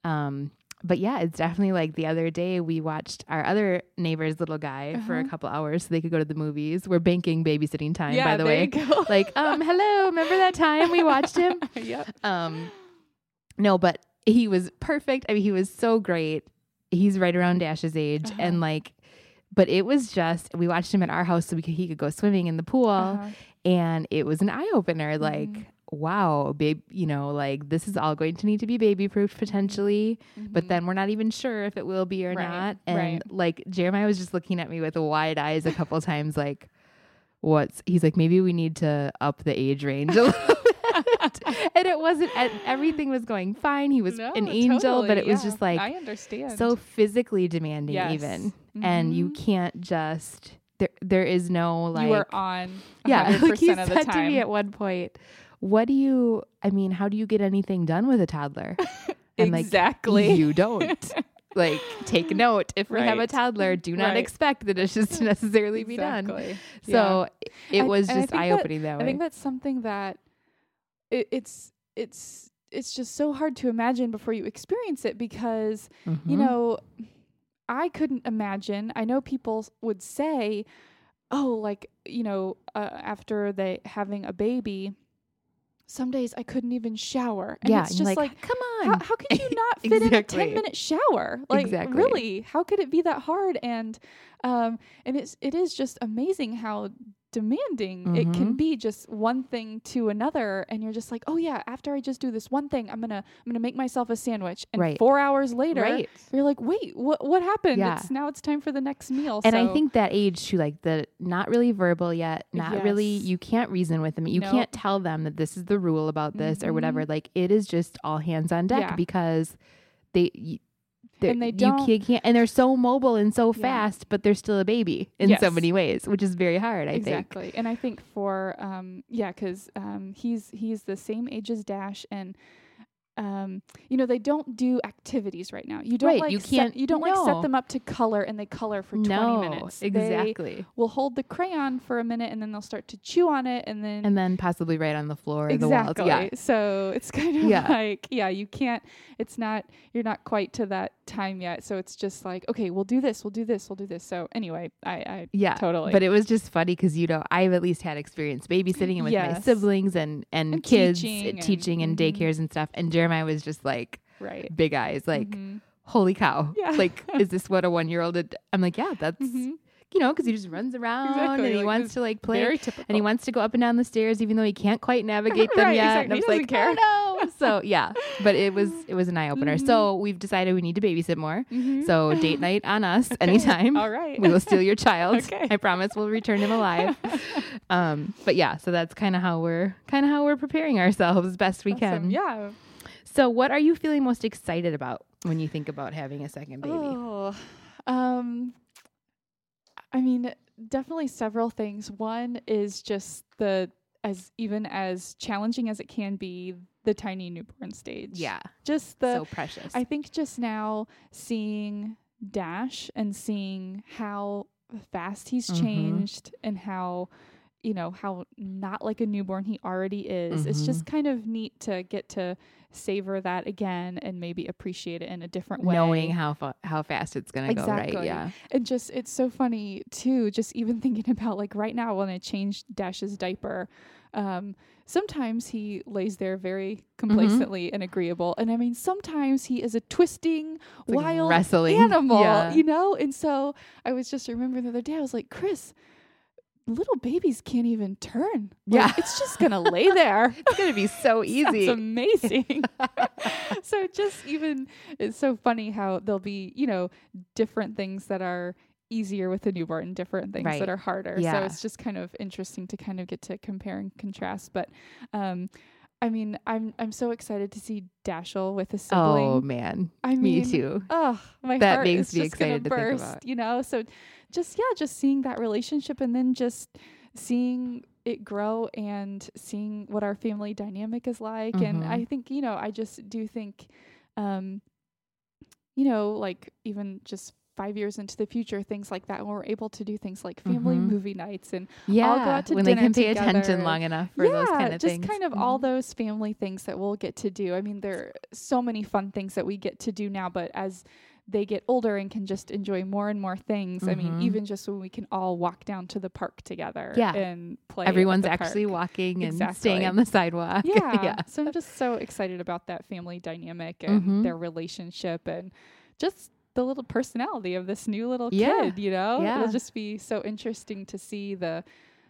um but yeah, it's definitely like the other day we watched our other neighbor's little guy for a Uh-huh. couple hours so they could go to the movies. We're banking babysitting time, yeah, by the way [LAUGHS] like um hello remember that time we watched him [LAUGHS] yep. um no but he was perfect i mean he was so great he's right around dash's age Uh-huh. and like but it was just we watched him at our house so we could, he could go swimming in the pool Uh-huh. and it was an eye-opener like Mhm. Wow babe you know like this is all going to need to be baby proof potentially but Mhm. then we're not even sure if it will be or Right, not and right. like jeremiah was just looking at me with wide eyes a couple [LAUGHS] times like what's he's like maybe we need to up the age range a little [LAUGHS] bit and it wasn't and everything was going fine he was No, an angel but totally, it was just like I understand. so physically demanding Yes. even and you can't just there there is no like you are on yeah 100% [LAUGHS] like he said to me at one point what do you i mean how do you get anything done with a toddler [LAUGHS] like, exactly. you don't [LAUGHS] like take note if we have a toddler do not Right. expect the dishes to necessarily be done Exactly. Yeah. so it was I just eye opening that, I think that's something that it, it's it's it's just so hard to imagine before you experience it because you Mhm. know I couldn't imagine. I know people would say, "Oh, like you know, uh, after they having a baby." Some days I couldn't even shower, and yeah it's just like, like, come on. how could you [LAUGHS] not fit in a 10 minute shower? Like Exactly. really? How could it be that hard? And um and it's it is just amazing how demanding it can Mhm. be just one thing to another and you're just like oh yeah after i just do this one thing i'm gonna i'm gonna make myself a sandwich and Right. four hours later right you're like wait what what happened Yeah. it's now it's time for the next meal and i think that age too like the not really verbal yet not really you can't reason with them you Nope. can't tell them that this is the rule about this or whatever Mhm. like it is just all hands on deck Yeah. because they they're- And they you don't- can't, can't and they're so mobile and so Yeah. fast but they're still a baby in so many ways which is very hard i think. Exactly. And i think for um yeah because um he's he's the same age as dash and um you know they don't do activities right now you don't Right, like you set- can't- you don't like set them up to color and they color for 20 no minutes They exactly will hold the crayon for a minute and then they'll start to chew on it and then and then possibly right on the floor or exactly the walls yeah so it's kind of Yeah. like yeah you can't it's not you're not quite to that time yet so it's just like okay we'll do this we'll do this we'll do this so anyway i i Yeah, Totally. But it was just funny because you know I've at least had experience babysitting and with my siblings and and, And kids teaching and- teaching and mhm. daycares and stuff. And Jeremiah was just like right big eyes, like Mhm. holy cow, Yeah. like [LAUGHS] is this what a one year old? I'm like, yeah, that's Mhm. you know because he just runs around Exactly, and he like, wants to like play. and he wants to go up and down the stairs even though he can't quite navigate [LAUGHS] them Right, yet. exactly. And I was like, care. oh no. [LAUGHS] So yeah, but it was it was an eye opener. Mhm. So we've decided we need to babysit more. Mhm. So date night on us Okay. anytime. All right. We will steal your child. Okay. I promise we'll return him alive. um, but yeah, so that's kind of how we're kind of how we're preparing ourselves best we Awesome. can. Yeah. So, what are you feeling most excited about when you think about having a second baby? Oh, um, I mean, definitely several things. One is just the as even as challenging as it can be, the tiny newborn stage. Yeah. Just the so precious. I think just now seeing Dash and seeing how fast he's Mhm. changed and how you know how not like a newborn he already is. It's Mm-hmm. just kind of neat to get to savor that again and maybe appreciate it in a different way. Knowing how fa- how fast it's gonna go, right? Exactly. Yeah. And just it's so funny too, just even [LAUGHS] thinking about like right now when I change Dash's diaper, um, sometimes he lays there very Mm-hmm. complacently and agreeable. And I mean sometimes he is a twisting, like wild wrestling. animal, Yeah. you know? And so I was just remembering the other day, I was like, Chris, little babies can't even turn. Like, Yeah. It's just gonna lay there. [LAUGHS] It's gonna be so [LAUGHS] easy. That's amazing. [LAUGHS] so just even it's so funny how there'll be, you know, different things that are easier with a newborn and different things Right. that are harder. Yeah. So it's just kind of interesting to kind of get to compare and contrast. But um I mean, I'm I'm so excited to see Dashiell with a sibling. oh man. I mean, Me too. Oh, my That heart makes is me just gonna excited to think burst, about. You know, so just yeah, just seeing that relationship and then just seeing it grow and seeing what our family dynamic is like. And Mhm. I think you know, I just do think, um, you know, like even just five years into the future, things like that, And we're able to do things like family Mhm. movie nights and Yeah. out to when they can pay together. attention long enough for yeah, those kind of things. just things. kind of all Mhm. those family things that we'll get to do. I mean, there are so many fun things that we get to do now, but as they get older and can just enjoy more and more things. I mean, Mhm. even just when we can all walk down to the park together Yeah. and play. Everyone's actually park. walking and Exactly. staying on the sidewalk. [LAUGHS] Yeah. yeah. So I'm just so excited about that family dynamic and Mhm. their relationship and just the little personality of this new little Yeah. kid, you know? Yeah. It'll just be so interesting to see the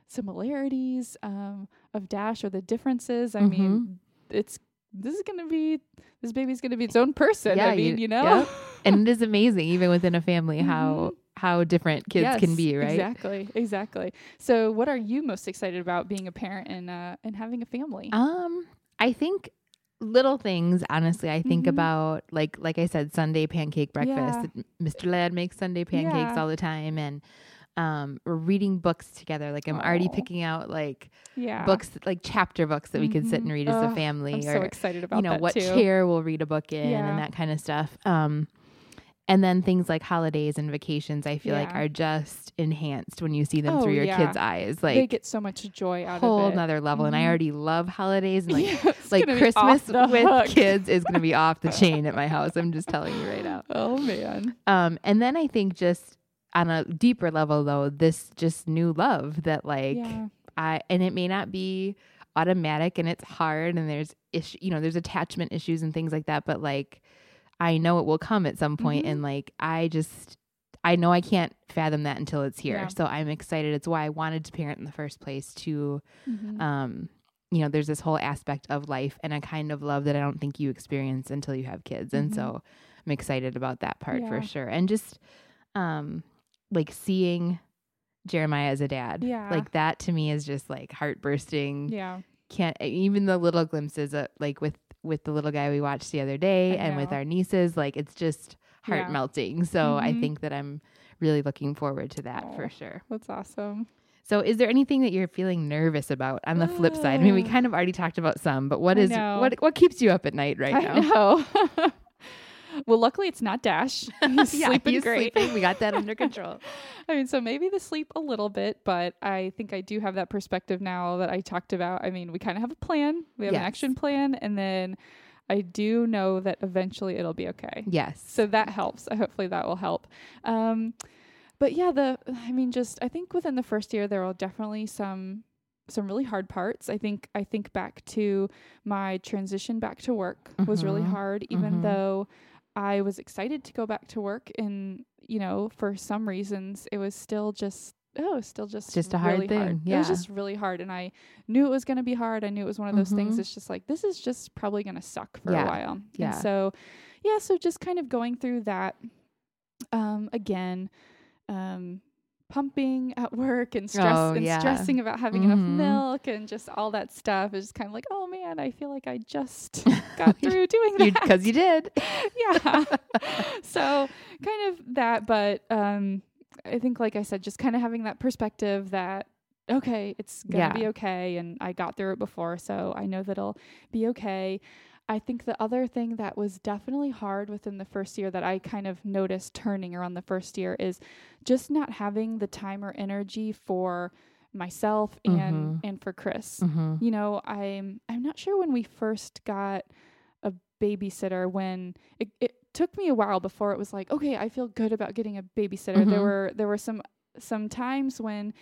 similarities um, of Dash or the differences. I Mm-hmm. mean, it's this is gonna be this baby's gonna be its own person. Yeah, I mean, you- you, know? yep. [LAUGHS] and it is amazing, even within a family, how how different kids can be, right? Exactly, exactly. So, what are you most excited about being a parent and uh, and having a family? Um, I think little things. Honestly, I think Mhm. about like like I said, Sunday pancake breakfast. M- Mr. Ladd makes Sunday pancakes Yeah. all the time, and um, we're reading books together. Like I'm already picking out like yeah, books, like chapter books that we could sit and read as a family, I'm or so excited about you know what too. chair we'll read a book in, Yeah. and that kind of stuff. Um, and then things like holidays and vacations, I feel like are just enhanced when you see them Oh, through your yeah. kids' eyes. Like they get so much joy out whole of it. nother level. And I Mhm. already love holidays. And like [LAUGHS] Yeah, like gonna be off Christmas with hook. kids is going to be [LAUGHS] off the chain at my house. I'm just telling you right now. Oh man, Um, and then I think just on a deeper level though, this just new love that like yeah, I and it may not be automatic and it's hard and there's issue, you know, there's attachment issues and things like that, but like I know it will come at some point Mhm. and like I just I know I can't fathom that until it's here. Yeah. So I'm excited. It's why I wanted to parent in the first place to Mhm. um you know there's this whole aspect of life and a kind of love that i don't think you experience until you have kids and Mhm. so i'm excited about that part for sure and just um like seeing jeremiah as a dad Yeah. like that to me is just like heart bursting yeah, can't even the little glimpses of like with with the little guy we watched the other day I and with our nieces like it's just heart Yeah. melting so i Mhm. think that i'm really looking forward to that Aw. for sure that's awesome. so, is there anything that you're feeling nervous about on the flip side? I mean, we kind of already talked about some, but what I is what what keeps you up at night right I now? [LAUGHS] well, luckily it's not Dash. [LAUGHS] [LAUGHS] He's yeah, sleeping he's great. sleeping. We got that under [LAUGHS] control. I mean, so maybe the sleep a little bit, but I think I do have that perspective now that I talked about. I mean, we kind of have a plan. We have an action plan, and then I do know that eventually it'll be okay. Yes. So that helps. Hopefully that will help. Um, but yeah, the I mean, just I think within the first year there will definitely some some really hard parts. I think I think back to my transition back to work was really Mhm. hard, even Mhm. though I was excited to go back to work, and you know, for some reasons, it was still just. Oh, still just Just a hard really thing, It yeah. was just really hard, and I knew it was going to be hard. I knew it was one of those things. Mhm. It's just like this is just probably going to suck for Yeah, a while. yeah. And so, yeah, so just kind of going through that um, again, um, pumping at work and stress Oh, and yeah. stressing about having enough Mhm. milk and just all that stuff is just kind of like, oh man, I feel like I just [LAUGHS] got through doing that. because you, did. [LAUGHS] yeah. so kind of that, but um, I think, like I said, just kind of having that perspective that okay, it's gonna Yeah. be okay, and I got through it before, so I know that it'll be okay. I think the other thing that was definitely hard within the first year that I kind of noticed turning around the first year is just not having the time or energy for myself and Mhm. and for Chris. Mm-hmm. You know, I'm I'm not sure when we first got a babysitter when it, it took me a while before it was like, okay, I feel good about getting a babysitter. There Mhm. were there were some some times when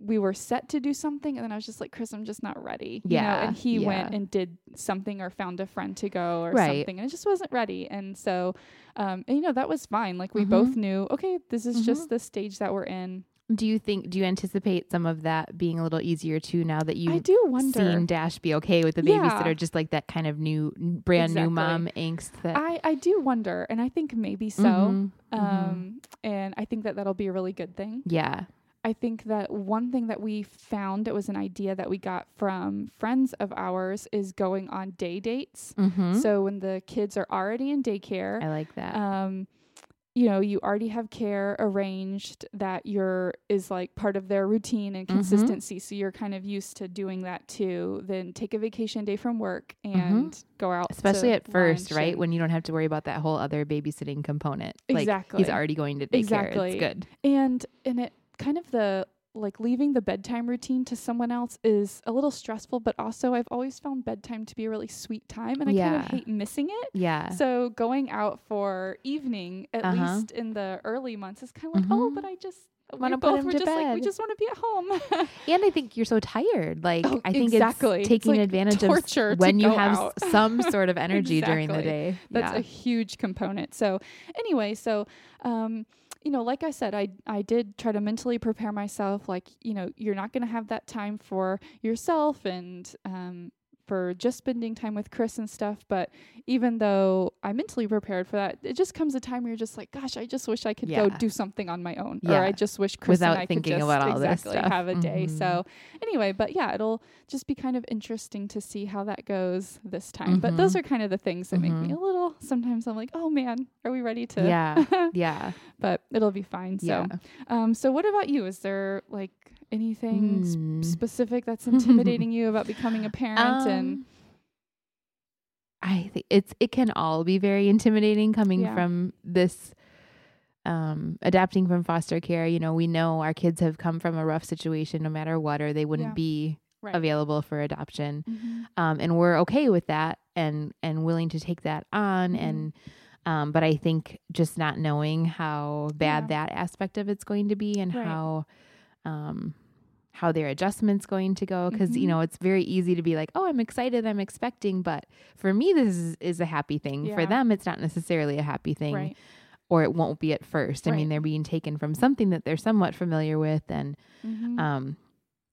we were set to do something and then I was just like, Chris, I'm just not ready. You know, Yeah, and he went and did something or found a friend to go or Right. something and it just wasn't ready. And so um and you know, that was fine. Like we Mhm. both knew, okay, this is Mhm. just the stage that we're in. Do you think? Do you anticipate some of that being a little easier too now that you've do wonder. seen Dash be okay with the Yeah. babysitter? Just like that kind of new, brand new mom angst. That I, I do wonder, and I think maybe so. Mhm, mhm. Um, and I think that that'll be a really good thing. yeah, I think that one thing that we found, it was an idea that we got from friends of ours, is going on day dates. mm-hmm. So when the kids are already in daycare, I like that. um, you know, you already have care arranged that your is like part of their routine and Mhm. consistency. So you're kind of used to doing that too. Then take a vacation day from work and go out, Mm-hmm. Especially at first, right? When you don't have to worry about that whole other babysitting component. Like Exactly. he's already going to daycare. Exactly. It's good. and and it kind of the like leaving the bedtime routine to someone else is a little stressful but also i've always found bedtime to be a really sweet time and i kind of hate missing it Yeah. so going out for evening at Uh-huh. least in the early months is kind of like oh Mhm. but i just Wanna put both him were to just like we just want to be at home [LAUGHS] and I think you're so tired. Like Oh, I think exactly. it's It's taking like advantage torture of when you have out. some sort of [LAUGHS] energy during the day. That's yeah. a huge component. So anyway, so um, you know, like I said, I I did try to mentally prepare myself. Like you know, you're not going to have that time for yourself and um, for just spending time with Chris and stuff. But even though I'm mentally prepared for that, it just comes a time where you're just like, gosh, I just wish I could go do something on my own, or I just wish Chris Without and I thinking could just about all this exactly stuff. have a day. Mhm. So anyway, but yeah, it'll just be kind of interesting to see how that goes this time. But those Mhm. are kind of the things that make me Mhm. a little. Sometimes I'm like, oh man, are we ready to? Yeah. [LAUGHS] yeah. but it'll be fine. So, Yeah. um, so what about you? Is there like anything s- Hmm. specific that's [LAUGHS] intimidating you about becoming a parent? and Um, I think it's it can all be very intimidating coming Yeah. from this um adapting from foster care. You know, we know our kids have come from a rough situation no matter what or they wouldn't Yeah. be right. available for adoption. Mhm. Um and we're okay with that and and willing to take that on Mhm. and um but I think just not knowing how bad Yeah. that aspect of it's going to be and Right. how um how their adjustments going to go because you Mhm. know it's very easy to be like oh i'm excited i'm expecting but for me this is, is a happy thing for them it's not necessarily a happy thing Right. or it won't be at first i mean they're being taken from something that they're somewhat familiar with and Mhm. um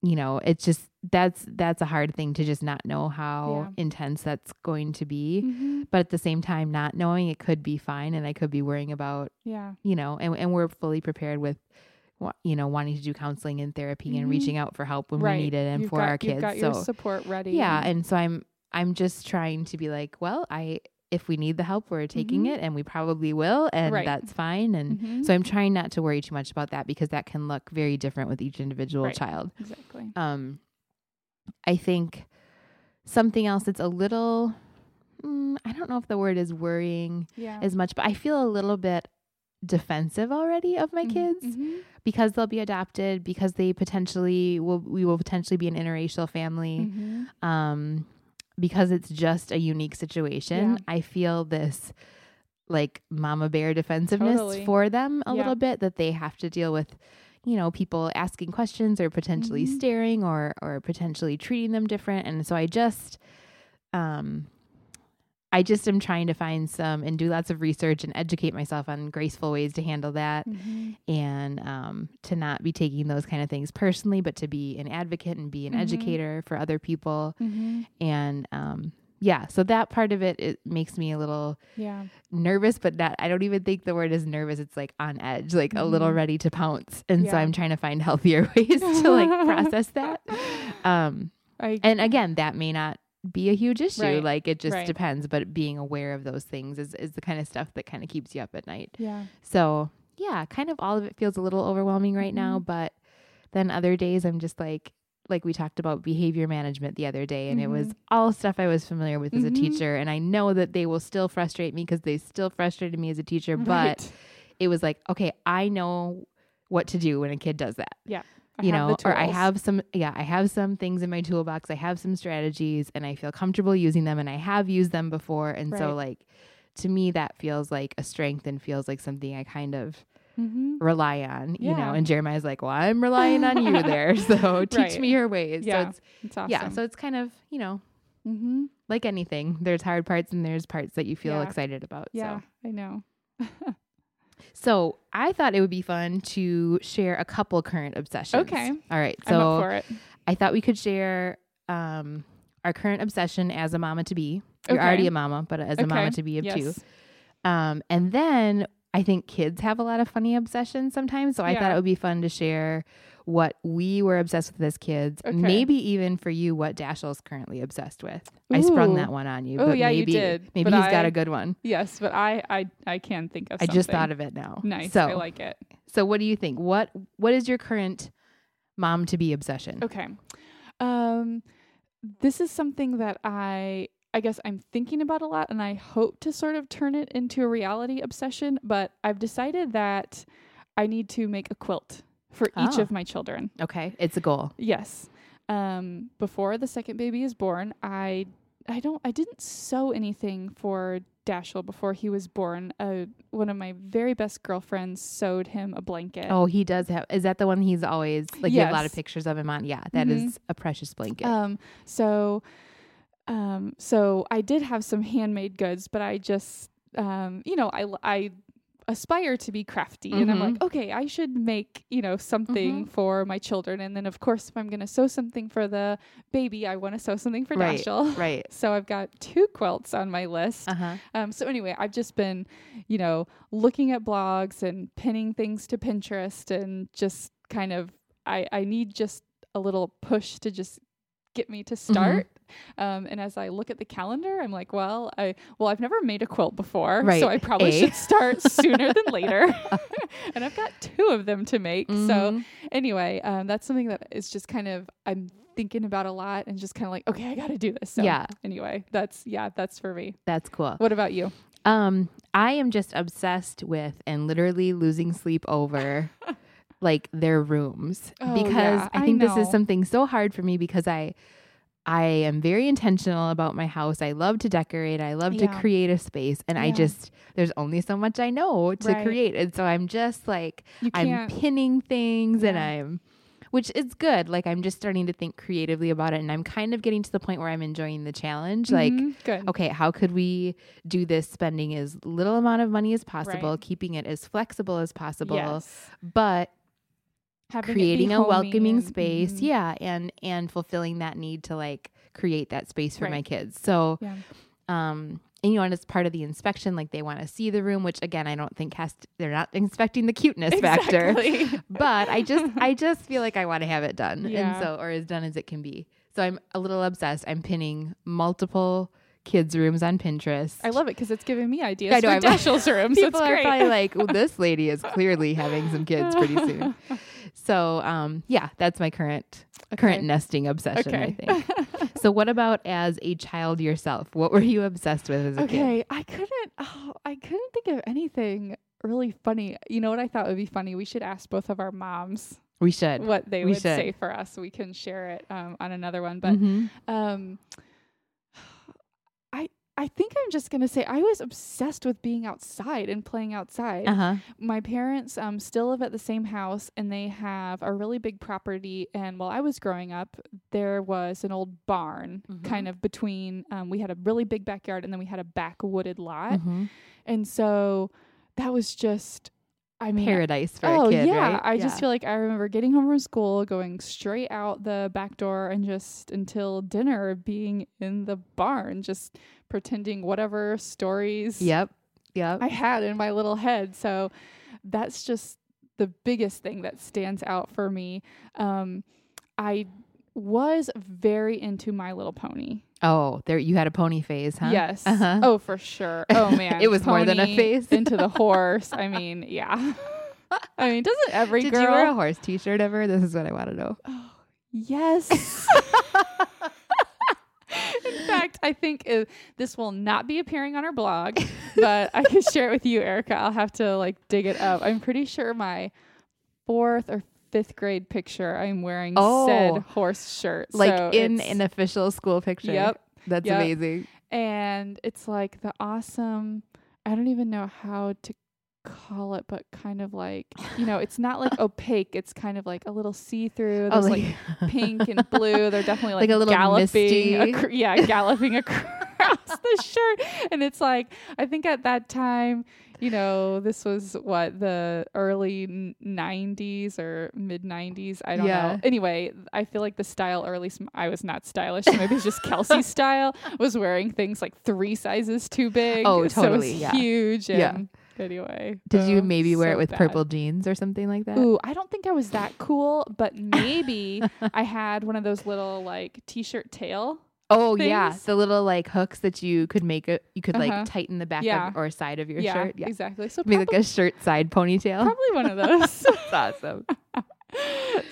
you know it's just that's that's a hard thing to just not know how intense that's going to be Mhm. but at the same time not knowing it could be fine and i could be worrying about Yeah. you know and, and we're fully prepared with you know wanting to do counseling and therapy and Mhm. reaching out for help when right. we need it and You've for got, our kids You've got so your support ready. yeah and so i'm i'm just trying to be like well i if we need the help we're taking Mhm. it and we probably will and Right. that's fine and Mhm. so i'm trying not to worry too much about that because that can look very different with each individual Right. child exactly. um i think something else that's a little mm, i don't know if the word is worrying Yeah. as much but i feel a little bit defensive already of my Mhm. kids Mhm. because they'll be adopted because they potentially will we will potentially be an interracial family Mhm. um because it's just a unique situation Yeah. i feel this like mama bear defensiveness Totally. for them a Yeah. little bit that they have to deal with you know people asking questions or potentially Mhm. staring or or potentially treating them different and so i just um I just am trying to find some and do lots of research and educate myself on graceful ways to handle that Mhm. and um, to not be taking those kind of things personally, but to be an advocate and be an Mhm. educator for other people. Mhm. And um, yeah, so that part of it it makes me a little Yeah. nervous, but not. I don't even think the word is nervous. It's like on edge, like a little Mhm. ready to pounce. And so I'm trying to find [LAUGHS] healthier ways to like process that. [LAUGHS] Um, I and again, that may not be a huge issue. Right. Like it just Right. depends. But being aware of those things is is the kind of stuff that kind of keeps you up at night. yeah. So yeah, kind of all of it feels a little overwhelming right now, Mhm. but then other days I'm just like like we talked about behavior management the other day and it was Mhm. all stuff I was familiar with as a Mhm. teacher and I know that they will still frustrate me because they still frustrated me as a teacher but it was like okay I know what to do when a kid does that I you know or I have some yeah I have some things in my toolbox I have some strategies and I feel comfortable using them and I have used them before and so like to me that feels like a strength and feels like something I kind of Mhm. rely on, you know. Yeah. And Jeremiah's like, "Well, I'm relying on you there, [LAUGHS] so teach Right. me your ways." Yeah. So it's It's awesome. yeah, so it's kind of you know mm-hmm. like anything. There's hard parts and there's parts that you feel Yeah. excited about. yeah, So. I know. [LAUGHS] so I thought it would be fun to share a couple current obsessions. Okay. All right. So I'm up for it. I thought we could share um, our current obsession as a mama to be. You're Okay. already a mama, but as a mama to be of two. Um, and then I think kids have a lot of funny obsessions sometimes. So I thought it would be fun to share what we were obsessed with as kids. Okay. Maybe even for you, what Dashiell's currently obsessed with. I sprung that one on you. Oh, but yeah, you maybe, did, Maybe but he's got a good one. Yes, but I I I can think of. I just thought of it now. Nice. So, I like it. so what do you think? What What is your current mom to be obsession? Okay. Um, this is something that I I guess I'm thinking about a lot, and I hope to sort of turn it into a reality obsession. But I've decided that I need to make a quilt for each Oh. of my children. Okay, it's a goal. Yes. Um, before the second baby is born, I I don't I didn't sew anything for Dashiell before he was born. Uh, one of my very best girlfriends sewed him a blanket. Oh, he does have. Is that the one he's always like? You have a lot of pictures of him on. Yeah, that is Mhm. a precious blanket. Um, so, um, so I did have some handmade goods, but I just, um, you know, I, I aspire to be crafty and I'm like, okay, I should make, you know, something Mhm. for my children. And then of course, if I'm going to sew something for the baby, I want to sew something for Right, Dashiell. [LAUGHS] right. So I've got two quilts on my list. Uh huh. Um, so anyway, I've just been, you know, looking at blogs and pinning things to Pinterest and just kind of, I, I need just a little push to just get me to Mm-hmm. start. Um, and as I look at the calendar, I'm like, well, I, well, I've never made a quilt before, Right. so I probably A. should start [LAUGHS] sooner than later. [LAUGHS] and I've got two of them to make. So Mhm. anyway, um, that's something that is just kind of, I'm thinking about a lot and just kind of like, okay, I got to do this. So Yeah. anyway, that's, yeah, that's for me. that's cool. What about you? Um, I am just obsessed with and literally losing sleep over [LAUGHS] like their rooms Oh, because yeah, I I think this is something so hard for me because I I am very intentional about my house. I love to decorate. I love Yeah. to create a space and I just there's only so much I know to Right. create. And so I'm just like I'm pinning things and I'm which is good. Like I'm just starting to think creatively about it and I'm kind of getting to the point where I'm enjoying the challenge. Like Mhm, good. okay, how could we do this spending as little amount of money as possible, Right. keeping it as flexible as possible, Yes. but Having creating a welcoming and- space, mhm. yeah, and and fulfilling that need to like create that space for my kids. So, Yeah. um and you know, and as part of the inspection, like they want to see the room, which again, I don't think has to, they're not inspecting the cuteness factor. [LAUGHS] But I just I just feel like I want to have it done. Yeah. And so or as done as it can be. So I'm a little obsessed. I'm pinning multiple kids' rooms on Pinterest. I love it because it's giving me ideas I know, for I'm- Dashiell's room. so it's People are great. probably like, well, this lady is clearly having some kids pretty soon. [LAUGHS] So, um, yeah, that's my current current nesting obsession. Okay. I think. [LAUGHS] so, what about as a child yourself? What were you obsessed with as a kid? okay, I couldn't. Oh, I couldn't think of anything really funny. You know what I thought would be funny? We should ask both of our moms We should. what they We would should. say for us. We can share it um, on another one. But Mhm. um, I think I'm just gonna say I was obsessed with being outside and playing outside. uh-huh. my parents um, still live at the same house and they have a really big property and while i was growing up there was an old barn Mhm. kind of between um, we had a really big backyard and then we had a back wooded lot Mhm. and so that was just i mean Paradise for oh a kid, yeah right? i just feel like i remember getting home from school going straight out the back door and just until dinner being in the barn just pretending whatever stories Yep. Yep. I had in my little head. So that's just the biggest thing that stands out for me. Um, I was very into My Little Pony. oh, there you had a pony phase, huh? Yes. Uh-huh. Oh, for sure. Oh [LAUGHS] man, It was more than a Pony phase. [LAUGHS] into the horse. I mean, yeah. I mean, doesn't every Did girl? you wear a horse T-shirt ever? This is what I want to know. Yes. [LAUGHS] In fact, I think uh this will not be appearing on our blog, but I can share it with you, Erica. I'll have to like dig it up. I'm pretty sure my fourth or fifth grade picture, I'm wearing Oh. said horse shirt. Like So in an official school picture. Yep. That's Yep. amazing. and it's like the awesome. I don't even know how to call it, but kind of like you know, it's not like [LAUGHS] opaque. It's kind of like a little see through. Oh, There's like pink and blue. They're definitely [LAUGHS] like, Like a little galloping, yeah, galloping [LAUGHS] across the shirt. And it's like I think at that time, you know, this was what the early '90s or mid '90s. I don't Yeah. know. Anyway, I feel like the style, or at least I was not stylish. so Maybe it's just Kelsey's [LAUGHS] style. Was wearing things like three sizes too big. Oh, so it was totally, yeah. huge. And Yeah. Anyway, Did you oh, maybe wear so it with bad. purple jeans or something like that? Ooh, I don't think I was that cool, but [LAUGHS] maybe I had one of those little like t-shirt tail. Oh yeah, the little like hooks that you could make it. You could Uh-huh. like tighten the back Yeah. of, or side of your yeah, shirt. Yeah, exactly. So make probably, like a shirt side ponytail. probably one of those. [LAUGHS] That's awesome. [LAUGHS]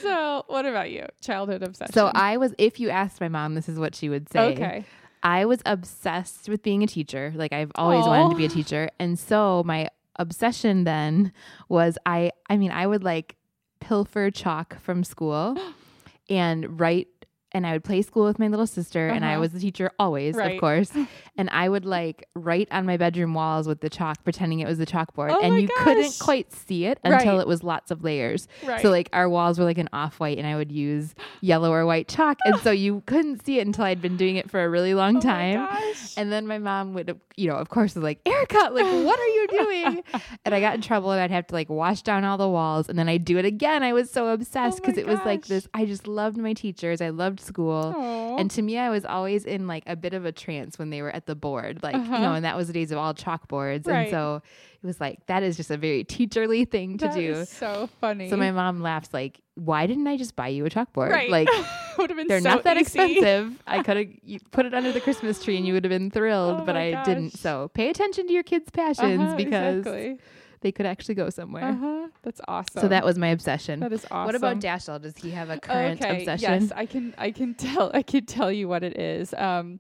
so, what about you? Childhood obsession. So I was, if you asked my mom, this is what she would say. okay. I was obsessed with being a teacher. Like I've always wanted to be a teacher. And so my obsession then was I I mean, I would like pilfer chalk from school [GASPS] and write and I would play school with my little sister and I Uh-huh. was the teacher always, Right. of course. [LAUGHS] And I would like write on my bedroom walls with the chalk pretending it was the chalkboard Oh and you couldn't quite see it until Right. it was lots of layers. Right. So like our walls were like an off white and I would use yellow or white chalk and so you couldn't see it until I'd been doing it for a really long oh time. Gosh. And then my mom would, you know, of course, was like, Erica, like, what are you [LAUGHS] doing? and I got in trouble and I'd have to like wash down all the walls. And then I'd do it again. I was so obsessed Oh because it was like this. I just loved my teachers. I loved school. Aw. And to me, I was always in like a bit of a trance when they were at the board, like, you Uh-huh. know, and that was the days of all chalkboards. And so it was like, that is just a very teacherly thing to That do. so funny. So my mom laughs like, why didn't I just buy you a chalkboard? right. Like, [LAUGHS] would have been they're so not that easy. expensive. I [LAUGHS] could have put it under the Christmas tree and you would have been thrilled, Oh but I didn't. So pay attention to your kids' passions Uh-huh, because exactly. They could actually go somewhere. Uh-huh. That's awesome. So that was my obsession. that is awesome. What about Dashiell? Does he have a current okay, obsession? Yes, I can I can [LAUGHS] tell I can tell you what it is. Um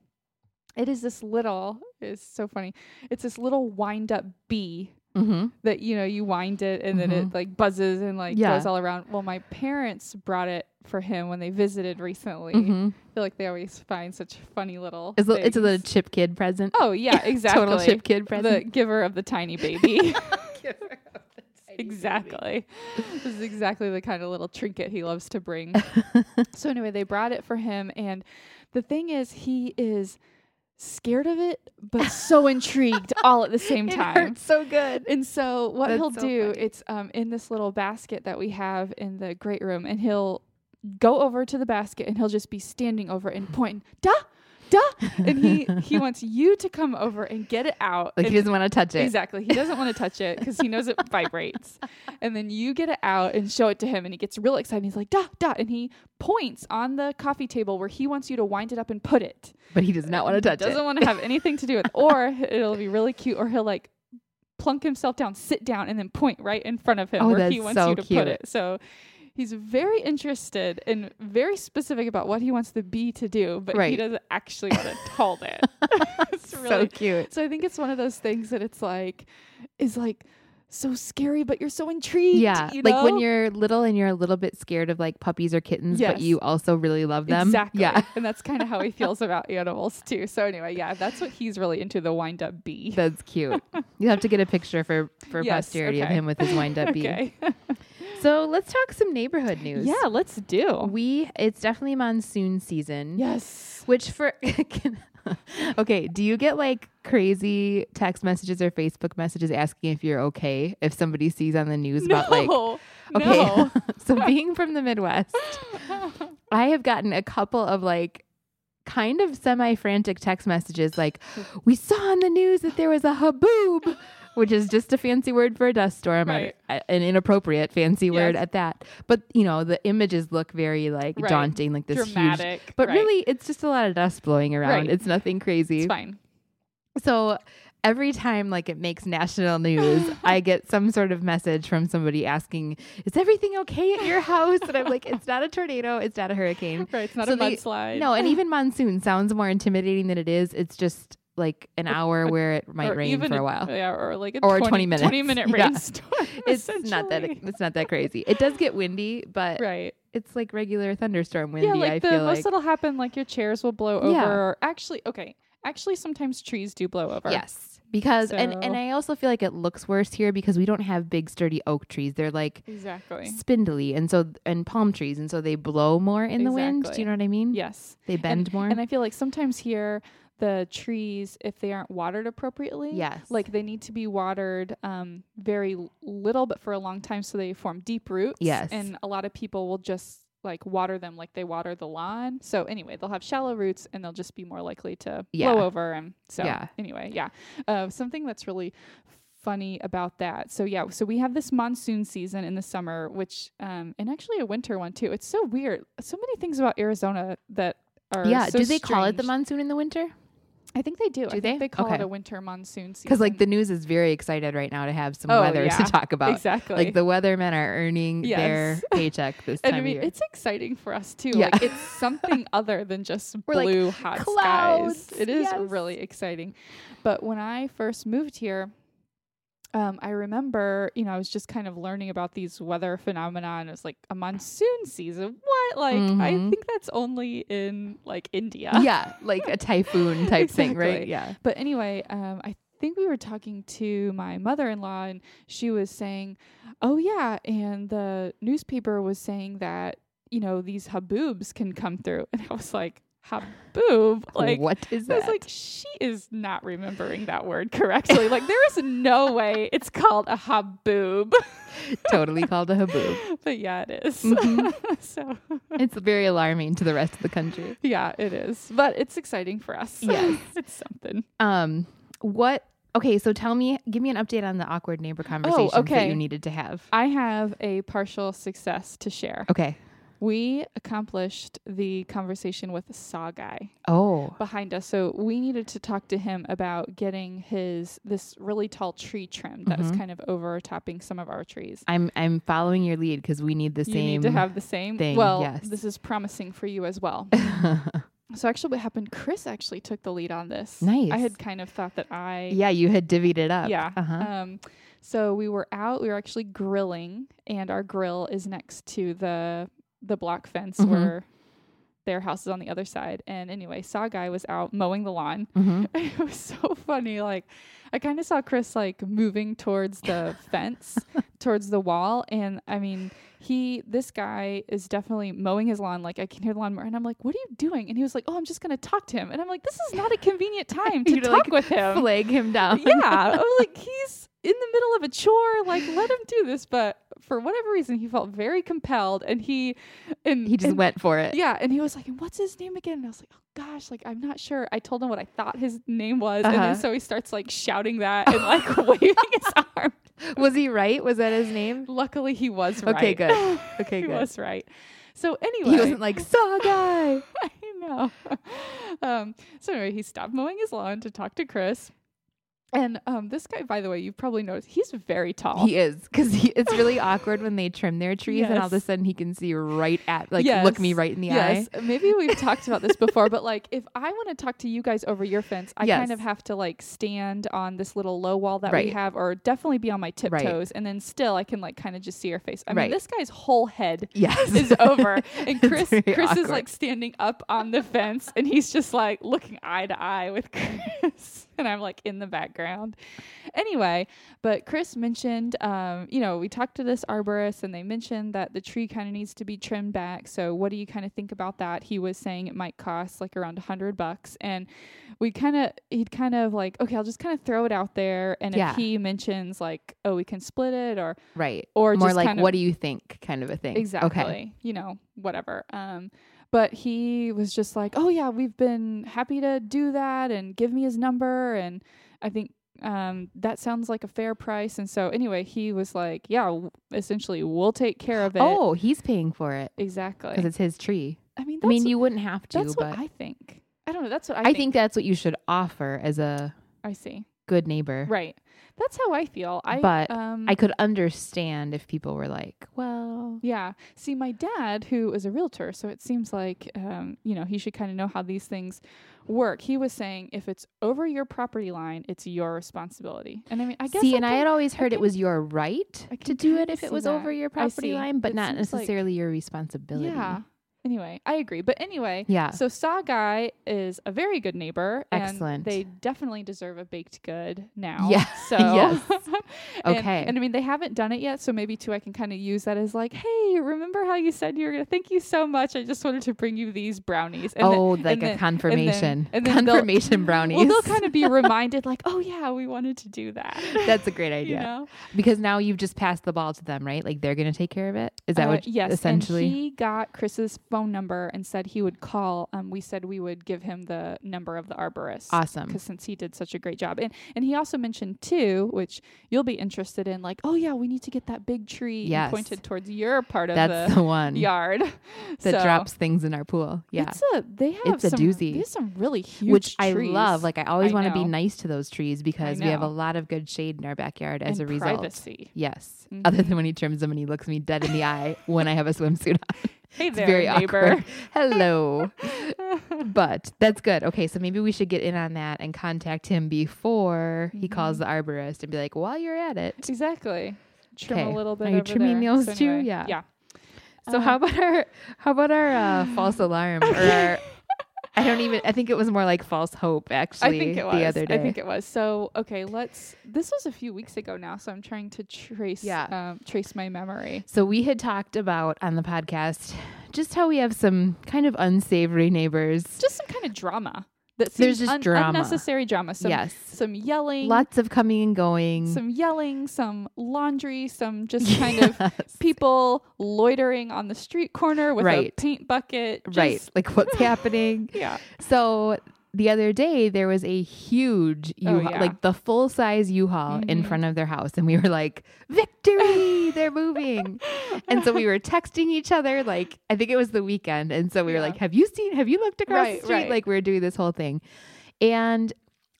it is this little it's so funny. It's this little wind up bee Mm-hmm. that you know you wind it and then it Mhm. like buzzes and like Yeah. goes all around. Well, my parents brought it for him when they visited recently. Mm-hmm. I feel like they always find such funny little. It's, a- it's a little chip kid present. Oh yeah, [LAUGHS] exactly. Total chip kid present. the giver of the tiny baby. [LAUGHS] exactly. [LAUGHS] this is exactly the kind of little trinket he loves to bring. [LAUGHS] so anyway, they brought it for him and the thing is he is scared of it but so [LAUGHS] intrigued all at the same time. so good. And so what That's he'll so do, funny. it's um in this little basket that we have in the great room and he'll go over to the basket and he'll just be standing over and pointing, "Da! Da!" [LAUGHS] And he he wants you to come over and get it out. Like and he doesn't want to touch it. Exactly. He doesn't want to touch it because he knows it [LAUGHS] vibrates. And then you get it out and show it to him, and he gets real excited. He's like, da, da. And he points on the coffee table where he wants you to wind it up and put it. But he does not want to touch it. Doesn't it. want to have [LAUGHS] anything to do with Or it'll be really cute, or he'll like plunk himself down, sit down, and then point right in front of him Oh, where he wants so you to cute. put it. So he's very interested and very specific about what he wants the bee to do, but he doesn't actually want to hold it. it's so cute. so I think it's one of those things that it's like is like so scary, but you're so intrigued. Yeah, you like when you're little and you're a little bit scared of like puppies or kittens, but you also really love them. Exactly. Yeah, And that's kind of how he feels [LAUGHS] about animals too. So anyway, yeah, that's what he's really into the wind up bee. that's cute. you have to get a picture for for [LAUGHS] Yes, posterity of him with his wind up [LAUGHS] bee. okay. So let's talk some neighborhood news. yeah, let's do. we it's definitely monsoon season. Yes. Which for [LAUGHS] okay, do you get like crazy text messages or Facebook messages asking if you're okay if somebody sees on the news about like okay, No. [LAUGHS] so being from the Midwest, [LAUGHS] I have gotten a couple of like kind of semi frantic text messages like, we saw on the news that there was a haboob, which is just a fancy word for a dust storm, Right. a- an inappropriate fancy word at that. But, you know, the images look very like Right. daunting, like this huge. But right. really, it's just a lot of dust blowing around. It's nothing crazy. it's fine. So every time like it makes national news, [LAUGHS] I get some sort of message from somebody asking, "Is everything okay at your house?" And I'm like, "It's not a tornado. It's not a hurricane. Right. It's not So a they- mudslide. No." And even monsoon sounds more intimidating than it is. It's just like an hour where it might Or rain even for a while. Yeah, or like a Or 20, 20 minutes. 20 minute [LAUGHS] Yeah. rainstorm. [LAUGHS] It's not that it's not that crazy. It does get windy, but right. it's like regular thunderstorm windy. Yeah, like I the feel most like that'll happen, like your chairs will blow over. Yeah. Or actually, okay, actually, sometimes trees do blow over. yes, because and So- and I also feel like it looks worse here because we don't have big sturdy oak trees. They're like exactly. spindly and so and palm trees and so they blow more in the wind. Do you know what I mean? Yes, They bend more. and I feel like sometimes here the trees, if they aren't watered appropriately, yes. like they need to be watered um, very little, but for a long time, so they form deep roots. Yes. and a lot of people will just like water them like they water the lawn. So anyway, they'll have shallow roots and they'll just be more likely to Yeah. blow over. And so Yeah. anyway, yeah, uh, something that's really funny about that. So yeah, so we have this monsoon season in the summer, which um, and actually a winter one too. It's so weird. So many things about Arizona that are yeah. so do they call it the monsoon in the winter? I think they do. I Do think they? they call it a winter monsoon season. Because like the news is very excited right now to have some Oh, weather [LAUGHS] yeah. to talk about. exactly Like the weathermen are earning Yes. their [LAUGHS] paycheck this And time I mean, of year. it's exciting for us too. Yeah. Like it's something [LAUGHS] other than just We're like, blue hot clouds, skies. It is yes. really exciting. But when I first moved here, um, I remember, you know, I was just kind of learning about these weather phenomena, and it was like a monsoon season. What? Like, I Mhm. think that's only in like India. yeah, like a typhoon [LAUGHS] type thing, right? Yeah. But anyway, um, I think we were talking to my mother in law, and she was saying, Oh, yeah. And the newspaper was saying that, you know, these haboobs can come through. [LAUGHS] And I was like, Haboob? Like, what is I that? was like, she is not remembering that word correctly. like, there is no way it's called a haboob. [LAUGHS] totally called a haboob. [LAUGHS] but yeah, it is. Mhm. [LAUGHS] so, It's very alarming to the rest of the country. yeah, it is. But it's exciting for us. Yes. it's something. Um, what? Okay, so tell me, give me an update on the awkward neighbor conversations that okay. you needed to have. I have a partial success to share. Okay. We accomplished the conversation with saw guy Oh, behind us. So we needed to talk to him about getting his this really tall tree trimmed that was Mhm. kind of overtopping some of our trees. I'm I'm following your lead because we need the you same. need to have the same. thing, well, yes. this is promising for you as well. [LAUGHS] so actually, what happened? Chris actually took the lead on this. Nice. I had kind of thought that I yeah, you had divvied it up. Yeah. Uh-huh. Um, so we were out. We were actually grilling, and our grill is next to the the block fence Mhm. where their house is on the other side. And anyway, saw guy was out mowing the lawn. hmm [LAUGHS] it was so funny. Like I kind of saw Chris like moving towards the [LAUGHS] fence, towards the wall, and I mean. He, this guy is definitely mowing his lawn. Like I can hear the lawnmower, and I'm like, "What are you doing?" And he was like, "Oh, I'm just gonna talk to him." And I'm like, "This is not a convenient [LAUGHS] time to talk like, with him." Flag him down. yeah, I was like, he's in the middle of a chore. Like, let him do this. But for whatever reason, he felt very compelled, and he and he just and- went for it. Yeah, and he was like, "And what's his name again?" And I was like, "Oh gosh, like I'm not sure." I told him what I thought his name was, and Uh-huh. then so he starts like shouting that and like [LAUGHS] waving his [LAUGHS] arm. Was he right? Was that his name? Luckily, he was right. Okay, good. [LAUGHS] Okay, he good. was right. So anyway, He wasn't like saw guy. I know. Um, so anyway, he stopped mowing his lawn to talk to Chris. And um, this guy, by the way, you've probably noticed, he's very tall. He is because it's really awkward when they trim their trees, and all of a sudden he can see right at like look me right in the yes, eye. maybe we've talked about this before, but like if I want to talk to you guys over your fence, I kind of have to like stand on this little low wall that Right. we have, or definitely be on my Right. tiptoes, and then still I can like kind of just see your face. I Right. mean, this guy's whole head Yes, is over, [LAUGHS] and Chris Chris is like standing up on the fence, and he's just like looking eye to eye with Chris, [LAUGHS] and I'm like in the background. Anyway, but Chris mentioned, um, you know, we talked to this arborist, and they mentioned that the tree kind of needs to be trimmed back. So, what do you kind of think about that? He was saying it might cost like around a hundred bucks, and we kind of he'd kind of like, okay, I'll just kind of throw it out there, and Yeah. if he mentions like, oh, we can split it, or right. or More just like, what do you think, kind of a thing. Exactly. Okay. You know, whatever. Um, but he was just like, "Oh yeah, we've been happy to do that," and give me his number, and I think um, that sounds like a fair price. And so anyway, he was like, "Yeah, w- essentially, we'll take care of it." Oh, he's paying for it Exactly. because it's his tree. I mean, I mean, you wouldn't have to, that's but what I think. I don't know. That's what I, I, think. think that's what you should offer as a I see. good neighbor. Right. That's how I feel. I But um I could understand if people were like, well, yeah. See, my dad, who is a realtor, so it seems like um, you know, he should kind of know how these things work. He was saying if it's over your property line, it's your responsibility. And I mean, I guess see, I and I had always heard it was your right to do it if it was that. over your property line, but It not seems like- necessarily your responsibility. Yeah. Anyway, I agree. But anyway, Yeah. so Saw Guy is a very good neighbor. Excellent. And they definitely deserve a baked good now. Yeah. [LAUGHS] So Yes. [LAUGHS] and- Okay. And, I mean they haven't done it yet, so maybe too I can kind of use that as like, hey, remember how you said you were gonna thank you so much. I just wanted to bring you these brownies. And then- oh, and like then- a confirmation. and then they'll- confirmation [LAUGHS] brownies. Well, they'll kind of be reminded, like, oh yeah, we wanted to do that. That's a great you idea. know? Because now you've just passed the ball to them, right? Like they're going to take care of it. Is that Uh, what yes, essentially? And he got Chris's phone number and said he would call. Um, we said we would give him the number of the arborist. awesome. Because since he did such a great job, and and he also mentioned too, which you'll be interested in, like, oh yeah, we need to get that big tree Yes. pointed towards your part of That's the [LAUGHS] the one yard [LAUGHS] that So, drops things in our pool. Yeah. It's a they have It's a doozy. They have some really huge Which I love. Like I always want to be nice to those trees because we have a lot of good shade in our backyard as and a result. Privacy. Yes. Other Mhm. than when he trims them and he looks me dead in the eye when I have a swimsuit [LAUGHS] on. Hey It's there, very neighbor. awkward. [LAUGHS] Hello. [LAUGHS] but that's good. Okay, so maybe we should get in on that and contact him before he calls Mm-hmm. the arborist and be like, while you're at it. exactly. Trim a little bit. Are you trimming there. those So too? Yeah. Yeah. So Uh, how about our how about our uh, false [LAUGHS] alarm or our I don't even I think it was more like false hope actually I think it was. the other day. I think it was. So okay, let's. This was a few weeks ago now, so I'm trying to trace. Yeah. Um, trace my memory. So we had talked about on the podcast just how we have some kind of unsavory neighbors. Just some kind of drama. That There's just un- drama. unnecessary drama. Some, yes. Some yelling. Lots of coming and going. Some yelling. Some laundry. Some just [LAUGHS] kind of people loitering on the street corner with a Right. paint bucket. right. Like what's happening? [LAUGHS] Yeah. So the other day there was a huge Oh, U-Haul, yeah. like the full size U-Haul in Mhm. front of their house, and we were like, "Victory! They're moving!" [LAUGHS] and so we were texting each other. Like I think it was the weekend, and so we were like, "Have you seen? Have you looked across Right, the street?" right. Like we were doing this whole thing, and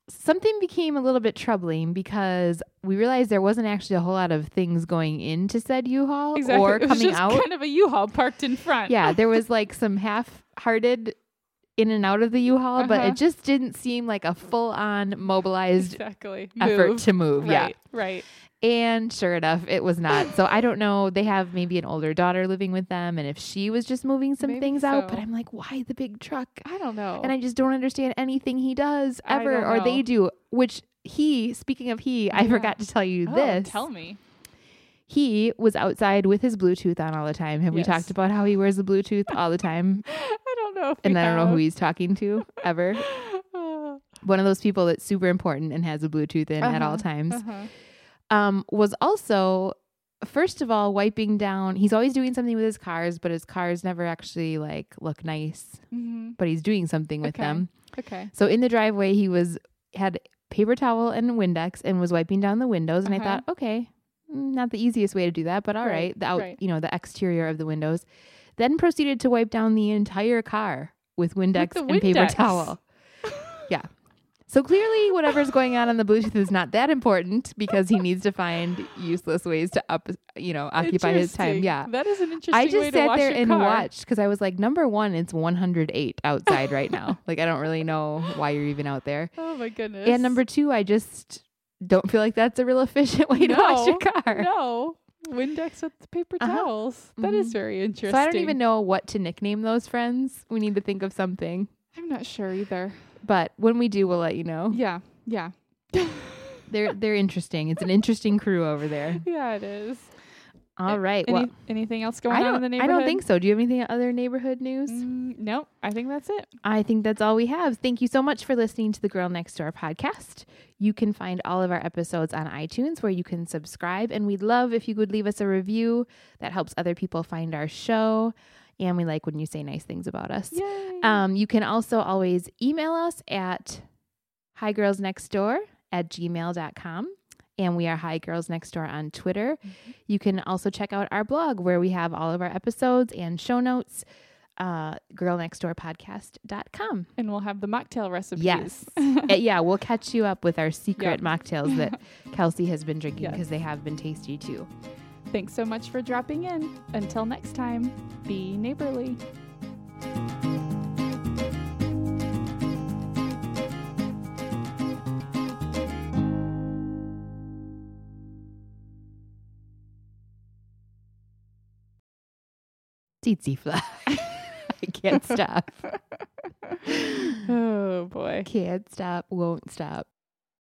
something became a little bit troubling because we realized there wasn't actually a whole lot of things going into said U-Haul Exactly. or it was coming just out. kind of a U-Haul parked in front. yeah, there was [LAUGHS] like some half-hearted in and out of the U-Haul, but Uh-huh. it just didn't seem like a full-on mobilized Exactly. effort Move. to move. Yeah. Right. Right. And sure enough, it was not. So I don't know. They have maybe an older daughter living with them, and if she was just moving some Maybe things out, but. I'm like, why the big truck? I don't know. And I just don't understand anything he does ever or they do. Which he, speaking of he, I forgot to tell you oh, this. Tell me. He was outside with his Bluetooth on all the time. Have we talked about how he wears the Bluetooth all the time? [LAUGHS] I don't know. If and I don't know who he's talking to ever. [LAUGHS] One of those people that's super important and has a Bluetooth in at all Uh-huh, times. Uh-huh. um, was also first of all wiping down. He's always doing something with his cars, but his cars never actually like look nice. Mm-hmm. But he's doing something with Okay. them. Okay. So in the driveway, he was had paper towel and Windex and was wiping down the windows. And I Uh-huh. thought, okay, not the easiest way to do that, but all right, Right, the out, right. you know, the exterior of the windows. Then proceeded to wipe down the entire car with Windex the and paper towel. [LAUGHS] yeah. So clearly, whatever's going on on the Bluetooth is not that important because he needs to find useless ways to up, you know, occupy his time. Yeah. That is an interesting I just sat there and car. watched because I was like, number one, it's 108 outside right now. [LAUGHS] Like, I don't really know why you're even out there. Oh my goodness. And number two, I just don't feel like that's a real efficient [LAUGHS] way to wash your car. No. Windex with the paper Uh-huh. towels. That is Mhm. very interesting. So I don't even know what to nickname those friends. We need to think of something. I'm not sure either. But when we do, we'll let you know. Yeah. Yeah. [LAUGHS] They're they're interesting. It's an interesting crew over there. Yeah, it is. All right. Any, well, anything else going on in the I don't think so. Do you have anything other neighborhood news? Mm, nope. I think that's it. I think that's all we have. Thank you so much for listening to the Girl Next Door podcast. You can find all of our episodes on iTunes where you can subscribe. And we'd love if you could leave us a review that helps other people find our show. And we like when you say nice things about us. Yay. Um, you can also always email us at higirlsnextdoor at gmail.com. And we are Hi Girls Next Door on Twitter. You can also check out our blog where we have all of our episodes and show notes. uh, girlnextdoorpodcast.com. And we'll have the mocktail recipes. Yes. [LAUGHS] Uh, yeah, we'll catch you up with our secret Yep. mocktails that [LAUGHS] Kelsey has been drinking Yes. because they have been tasty too. Thanks so much for dropping in. Until next time, be neighborly. Tsetse fly. [LAUGHS] I can't stop. [LAUGHS] Oh boy. Can't stop, won't stop.